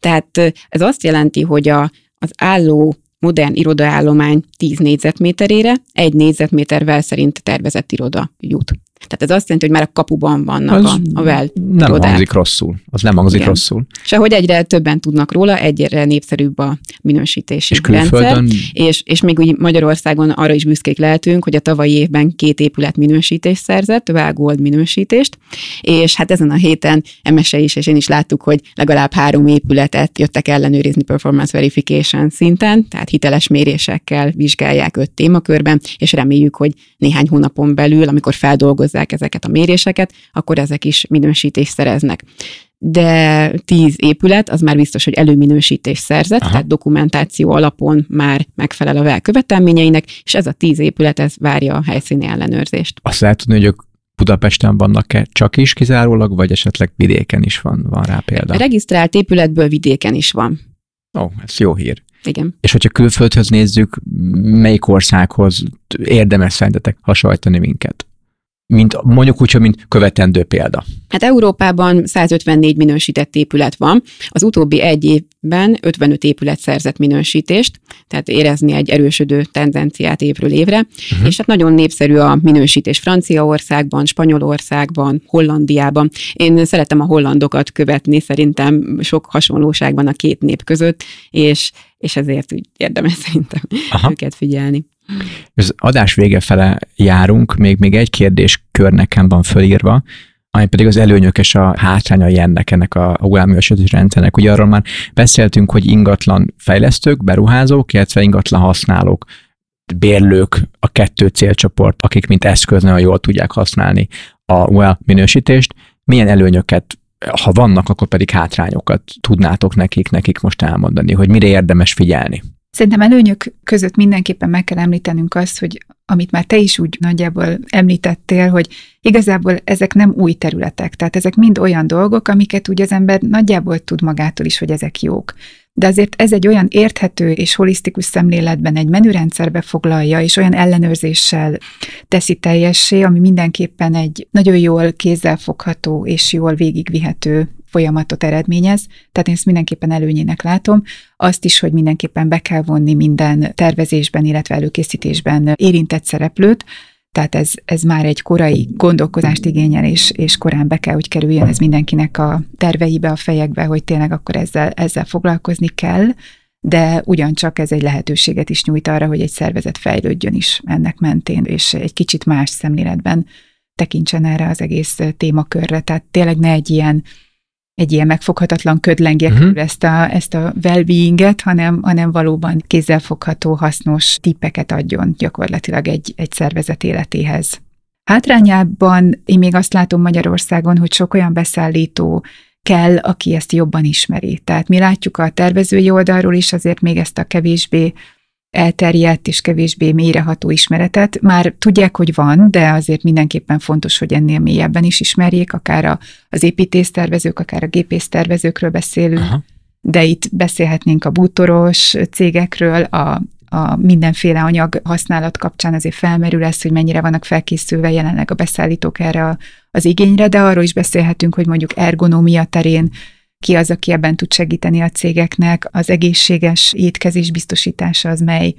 [SPEAKER 2] Tehát ez azt jelenti, hogy a, az álló modern irodaállomány 10 négyzetméterére egy négyzetmétervel szerint tervezett iroda jut. Tehát ez azt jelenti, hogy már a kapuban vannak az a, a well
[SPEAKER 1] Nem irodák. hangzik rosszul. Az nem hangzik Igen. rosszul.
[SPEAKER 2] És ahogy egyre többen tudnak róla, egyre népszerűbb a minősítési és rendszer. És, és még úgy Magyarországon arra is büszkék lehetünk, hogy a tavalyi évben két épület minősítést szerzett, Well Gold minősítést, és hát ezen a héten MSE is, és én is láttuk, hogy legalább három épületet jöttek ellenőrizni performance verification szinten, tehát hiteles mérésekkel vizsgálják öt témakörben, és reméljük, hogy néhány hónapon belül, amikor feldolgozzák ezeket a méréseket, akkor ezek is minősítést szereznek de tíz épület az már biztos, hogy előminősítés szerzett, Aha. tehát dokumentáció alapon már megfelel a VEL követelményeinek, és ez a tíz épület, ez várja a helyszíni ellenőrzést.
[SPEAKER 1] Azt lehet tudni, hogy ők Budapesten vannak-e csak is kizárólag, vagy esetleg vidéken is van, van rá példa?
[SPEAKER 2] A regisztrált épületből vidéken is van.
[SPEAKER 1] Ó, ez jó hír.
[SPEAKER 2] Igen.
[SPEAKER 1] És hogyha külföldhöz nézzük, melyik országhoz érdemes szerintetek hasonlítani minket? Mint mondjuk úgy, mint követendő példa.
[SPEAKER 2] Hát Európában 154 minősített épület van. Az utóbbi egy évben 55 épület szerzett minősítést, tehát érezni egy erősödő tendenciát évről évre, uh-huh. és hát nagyon népszerű a minősítés Franciaországban, Spanyolországban, Hollandiában. Én szeretem a hollandokat követni, szerintem sok hasonlóság van a két nép között, és, és ezért úgy érdemes szerintem Aha. őket figyelni.
[SPEAKER 1] Az adás vége fele járunk, még, még egy kérdéskör nekem van fölírva, ami pedig az előnyök és a hátrányai ennek, ennek a, webművesetés rendszernek. Ugye arról már beszéltünk, hogy ingatlan fejlesztők, beruházók, illetve ingatlan használók, bérlők a kettő célcsoport, akik mint eszköz nagyon jól tudják használni a well minősítést. Milyen előnyöket, ha vannak, akkor pedig hátrányokat tudnátok nekik, nekik most elmondani, hogy mire érdemes figyelni?
[SPEAKER 3] Szerintem előnyök között mindenképpen meg kell említenünk azt, hogy amit már te is úgy nagyjából említettél, hogy igazából ezek nem új területek, tehát ezek mind olyan dolgok, amiket úgy az ember nagyjából tud magától is, hogy ezek jók. De azért ez egy olyan érthető és holisztikus szemléletben egy menürendszerbe foglalja, és olyan ellenőrzéssel teszi teljessé, ami mindenképpen egy nagyon jól kézzelfogható és jól végigvihető folyamatot eredményez, tehát én ezt mindenképpen előnyének látom. Azt is, hogy mindenképpen be kell vonni minden tervezésben, illetve előkészítésben érintett szereplőt, tehát ez, ez már egy korai gondolkozást igényel, és, és korán be kell, hogy kerüljön ez mindenkinek a terveibe, a fejekbe, hogy tényleg akkor ezzel, ezzel foglalkozni kell, de ugyancsak ez egy lehetőséget is nyújt arra, hogy egy szervezet fejlődjön is ennek mentén, és egy kicsit más szemléletben tekintsen erre az egész témakörre. Tehát tényleg ne egy ilyen egy ilyen megfoghatatlan ködlengje uh-huh. ezt a, ezt a well hanem, hanem valóban kézzelfogható, hasznos tippeket adjon gyakorlatilag egy, egy szervezet életéhez. Hátrányában én még azt látom Magyarországon, hogy sok olyan beszállító kell, aki ezt jobban ismeri. Tehát mi látjuk a tervezői oldalról is azért még ezt a kevésbé elterjedt és kevésbé mélyreható ismeretet. Már tudják, hogy van, de azért mindenképpen fontos, hogy ennél mélyebben is ismerjék, akár a, az építésztervezők, akár a gépésztervezőkről beszélünk, Aha. de itt beszélhetnénk a bútoros cégekről, a, a mindenféle anyag használat kapcsán azért felmerül ez, hogy mennyire vannak felkészülve jelenleg a beszállítók erre az igényre, de arról is beszélhetünk, hogy mondjuk ergonómia terén ki az, aki ebben tud segíteni a cégeknek, az egészséges étkezés biztosítása az mely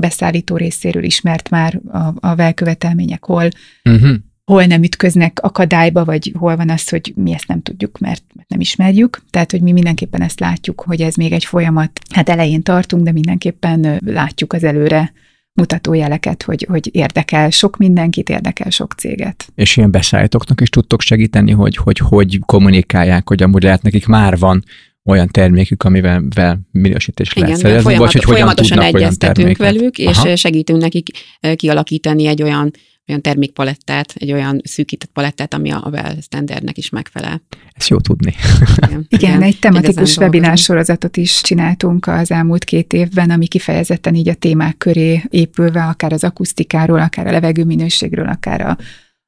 [SPEAKER 3] beszállító részéről ismert már a, a velkövetelmények, hol, uh-huh. hol nem ütköznek akadályba, vagy hol van az, hogy mi ezt nem tudjuk, mert, nem ismerjük. Tehát, hogy mi mindenképpen ezt látjuk, hogy ez még egy folyamat. Hát elején tartunk, de mindenképpen látjuk az előre mutatójeleket, hogy, hogy érdekel sok mindenkit, érdekel sok céget.
[SPEAKER 1] És ilyen beszállítóknak is tudtok segíteni, hogy, hogy hogy kommunikálják, hogy amúgy lehet nekik már van olyan termékük, amivel vel minősítés lehet szerezni,
[SPEAKER 2] folyamat,
[SPEAKER 1] vagy hogy
[SPEAKER 2] folyamatosan egyeztetünk velük, és Aha. segítünk nekik eh, kialakítani egy olyan olyan termékpalettát, egy olyan szűkített palettát, ami a Well standardnek is megfelel.
[SPEAKER 1] Ez jó tudni.
[SPEAKER 3] Igen, Igen egy tematikus webinár sorozatot is csináltunk az elmúlt két évben, ami kifejezetten így a témák köré épülve, akár az akusztikáról, akár a levegőminőségről, akár a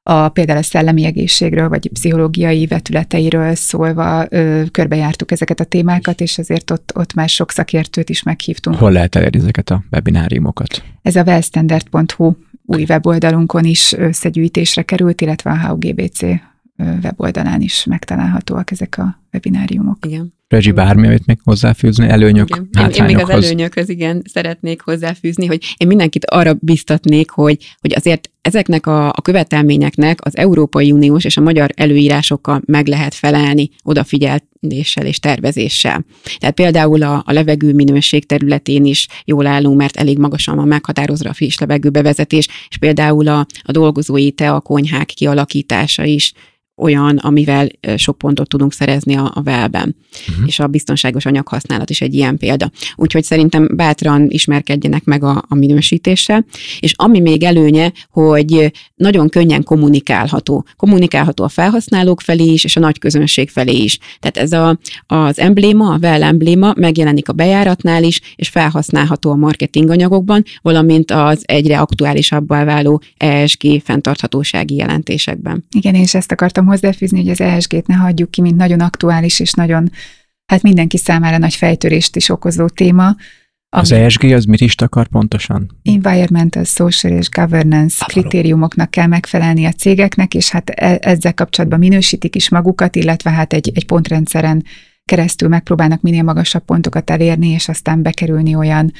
[SPEAKER 3] a, például a szellemi egészségről, vagy pszichológiai vetületeiről szólva ö, körbejártuk ezeket a témákat, és azért ott, ott már sok szakértőt is meghívtunk.
[SPEAKER 1] Hol lehet elérni ezeket a webináriumokat?
[SPEAKER 3] Ez a wellstandard.hu új weboldalunkon is összegyűjtésre került, illetve a HUGBC weboldalán is megtalálhatóak ezek a webináriumok.
[SPEAKER 2] Igen.
[SPEAKER 1] Regi, bármi, amit még hozzáfűzni, előnyök, igen.
[SPEAKER 2] Én, én még az előnyökhöz igen szeretnék hozzáfűzni, hogy én mindenkit arra biztatnék, hogy, hogy azért ezeknek a, a követelményeknek az Európai Uniós és a magyar előírásokkal meg lehet felelni odafigyeléssel és tervezéssel. Tehát például a, a levegő minőség területén is jól állunk, mert elég magasan van meghatározva a friss levegőbevezetés, és például a, a dolgozói teakonyhák kialakítása is olyan, amivel sok pontot tudunk szerezni a, a velben. Uh-huh. És a biztonságos anyaghasználat is egy ilyen példa. Úgyhogy szerintem bátran ismerkedjenek meg a, a minősítéssel. És ami még előnye, hogy nagyon könnyen kommunikálható. Kommunikálható a felhasználók felé is, és a nagy közönség felé is. Tehát ez a, az embléma, a well embléma megjelenik a bejáratnál is, és felhasználható a marketinganyagokban, valamint az egyre aktuálisabbá váló ESG fenntarthatósági jelentésekben.
[SPEAKER 3] Igen, és ezt akartam hozzáfűzni, hogy az ESG-t ne hagyjuk ki, mint nagyon aktuális és nagyon, hát mindenki számára nagy fejtörést is okozó téma.
[SPEAKER 1] Az ESG az mit is akar pontosan?
[SPEAKER 3] Environmental, Social és Governance Avaró. kritériumoknak kell megfelelni a cégeknek, és hát e- ezzel kapcsolatban minősítik is magukat, illetve hát egy, egy pontrendszeren keresztül megpróbálnak minél magasabb pontokat elérni, és aztán bekerülni olyan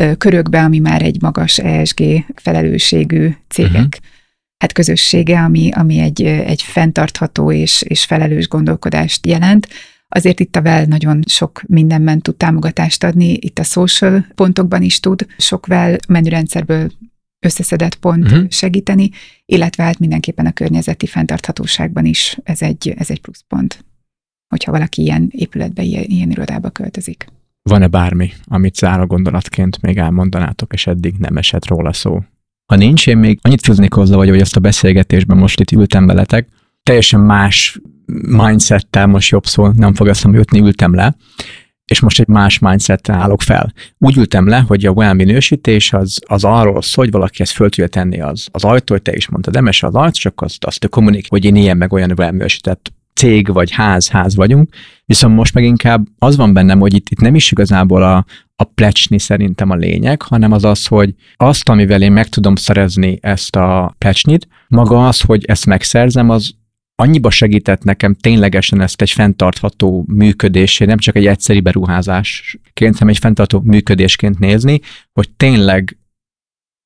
[SPEAKER 3] ö, körökbe, ami már egy magas ESG felelősségű cégek uh-huh hát közössége, ami, ami egy, egy fenntartható és, és felelős gondolkodást jelent. Azért itt a Well nagyon sok mindenben tud támogatást adni, itt a social pontokban is tud sok Well menürendszerből összeszedett pont uh-huh. segíteni, illetve hát mindenképpen a környezeti fenntarthatóságban is ez egy, ez egy pluszpont, hogyha valaki ilyen épületbe, ilyen, ilyen irodába költözik.
[SPEAKER 1] Van-e bármi, amit záró gondolatként még elmondanátok, és eddig nem esett róla szó? Ha nincs, én még annyit fűznék hozzá, vagy hogy ezt a beszélgetésben most itt ültem veletek, teljesen más mindsettel, most jobb szó nem fog eszembe jutni, ültem le, és most egy más mindset állok fel. Úgy ültem le, hogy a well minősítés az, az arról szól, hogy valaki ezt föl tudja tenni az, az ajtó, hogy te is mondtad, emese az arc, csak azt, azt kommunik, hogy én ilyen meg olyan well minősített cég vagy ház, ház vagyunk, viszont most meg inkább az van bennem, hogy itt, itt nem is igazából a, a plecsni szerintem a lényeg, hanem az az, hogy azt, amivel én meg tudom szerezni ezt a plecsnit, maga az, hogy ezt megszerzem, az annyiba segített nekem ténylegesen ezt egy fenntartható működésé, nem csak egy egyszeri beruházásként, hanem egy fenntartható működésként nézni, hogy tényleg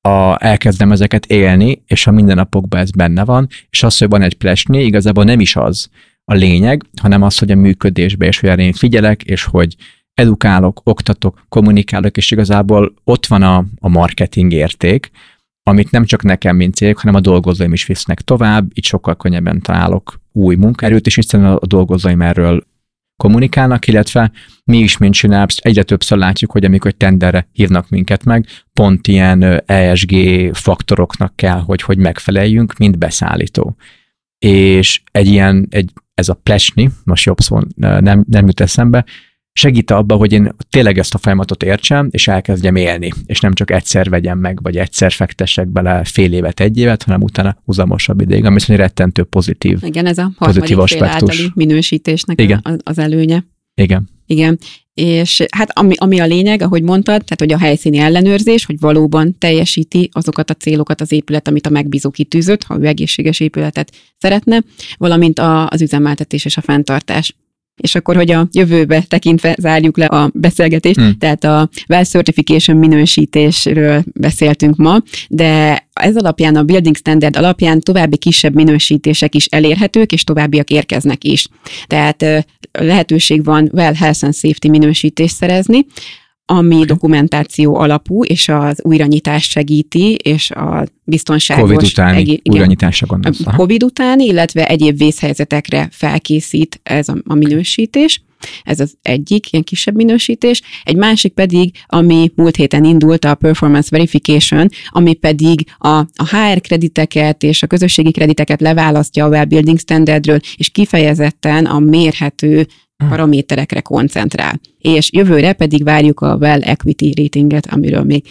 [SPEAKER 1] a, elkezdem ezeket élni, és a mindennapokban ez benne van, és az, hogy van egy plesni, igazából nem is az a lényeg, hanem az, hogy a működésbe, és hogy én figyelek, és hogy edukálok, oktatok, kommunikálok, és igazából ott van a, a marketing érték, amit nem csak nekem, mint cég, hanem a dolgozóim is visznek tovább, így sokkal könnyebben találok új munkaerőt, és hiszen a dolgozóim erről kommunikálnak, illetve mi is, mint Synapse, egyre többször látjuk, hogy amikor tenderre hívnak minket meg, pont ilyen ESG faktoroknak kell, hogy, hogy megfeleljünk, mint beszállító. És egy ilyen, egy, ez a plesni, most jobb szó nem, nem jut eszembe, segít abba, hogy én tényleg ezt a folyamatot értsem, és elkezdjem élni, és nem csak egyszer vegyem meg, vagy egyszer fektessek bele fél évet, egy évet, hanem utána húzamosabb ideig, ami szerint rettentő pozitív.
[SPEAKER 2] Igen, ez a fél általi minősítésnek Igen. Az előnye.
[SPEAKER 1] Igen.
[SPEAKER 2] Igen. És hát ami, ami a lényeg, ahogy mondtad, tehát hogy a helyszíni ellenőrzés, hogy valóban teljesíti azokat a célokat az épület, amit a megbízó kitűzött, ha ő egészséges épületet szeretne, valamint a, az üzemeltetés és a fenntartás. És akkor, hogy a jövőbe tekintve zárjuk le a beszélgetést, hmm. tehát a Well Certification minősítésről beszéltünk ma, de ez alapján, a Building Standard alapján további kisebb minősítések is elérhetők, és továbbiak érkeznek is. Tehát lehetőség van Well Health and Safety minősítést szerezni, ami okay. dokumentáció alapú, és az újranyitást segíti, és a biztonságos...
[SPEAKER 1] Covid utáni egé- újranyitásra gondolsz.
[SPEAKER 2] Covid utáni, illetve egyéb vészhelyzetekre felkészít ez a, a minősítés. Ez az egyik ilyen kisebb minősítés. Egy másik pedig, ami múlt héten indult, a Performance Verification, ami pedig a, a HR krediteket és a közösségi krediteket leválasztja a Wellbuilding Standardről, és kifejezetten a mérhető. Paraméterekre koncentrál. És jövőre pedig várjuk a Well Equity ratinget, amiről még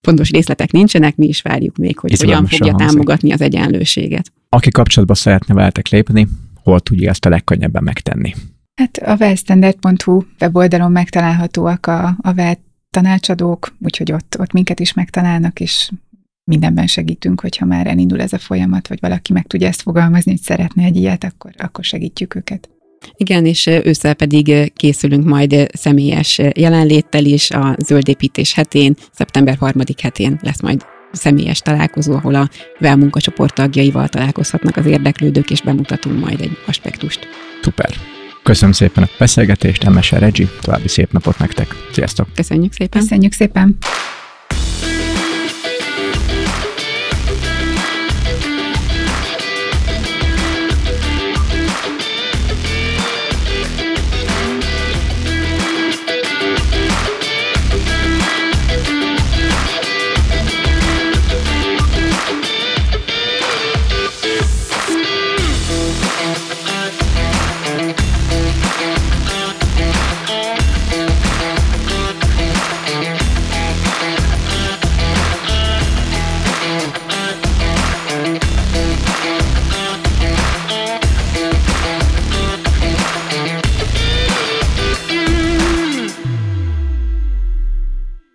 [SPEAKER 2] fontos részletek nincsenek, mi is várjuk még, hogy Itt hogyan fogja hangzik. támogatni az egyenlőséget.
[SPEAKER 1] Aki kapcsolatba szeretne veletek lépni, hol tudja ezt a legkönnyebben megtenni?
[SPEAKER 3] Hát a wellstandard.hu weboldalon megtalálhatóak a, a well tanácsadók, úgyhogy ott, ott minket is megtalálnak, és mindenben segítünk, hogyha már elindul ez a folyamat, vagy valaki meg tudja ezt fogalmazni, hogy szeretne egy ilyet, akkor, akkor segítjük őket.
[SPEAKER 2] Igen, és ősszel pedig készülünk majd személyes jelenléttel is a zöldépítés hetén, szeptember harmadik hetén lesz majd személyes találkozó, ahol a VEL munkacsoport tagjaival találkozhatnak az érdeklődők, és bemutatunk majd egy aspektust.
[SPEAKER 1] Szuper! Köszönöm szépen a beszélgetést, MSR Regi, további szép napot nektek. Sziasztok!
[SPEAKER 2] Köszönjük szépen!
[SPEAKER 3] Köszönjük szépen!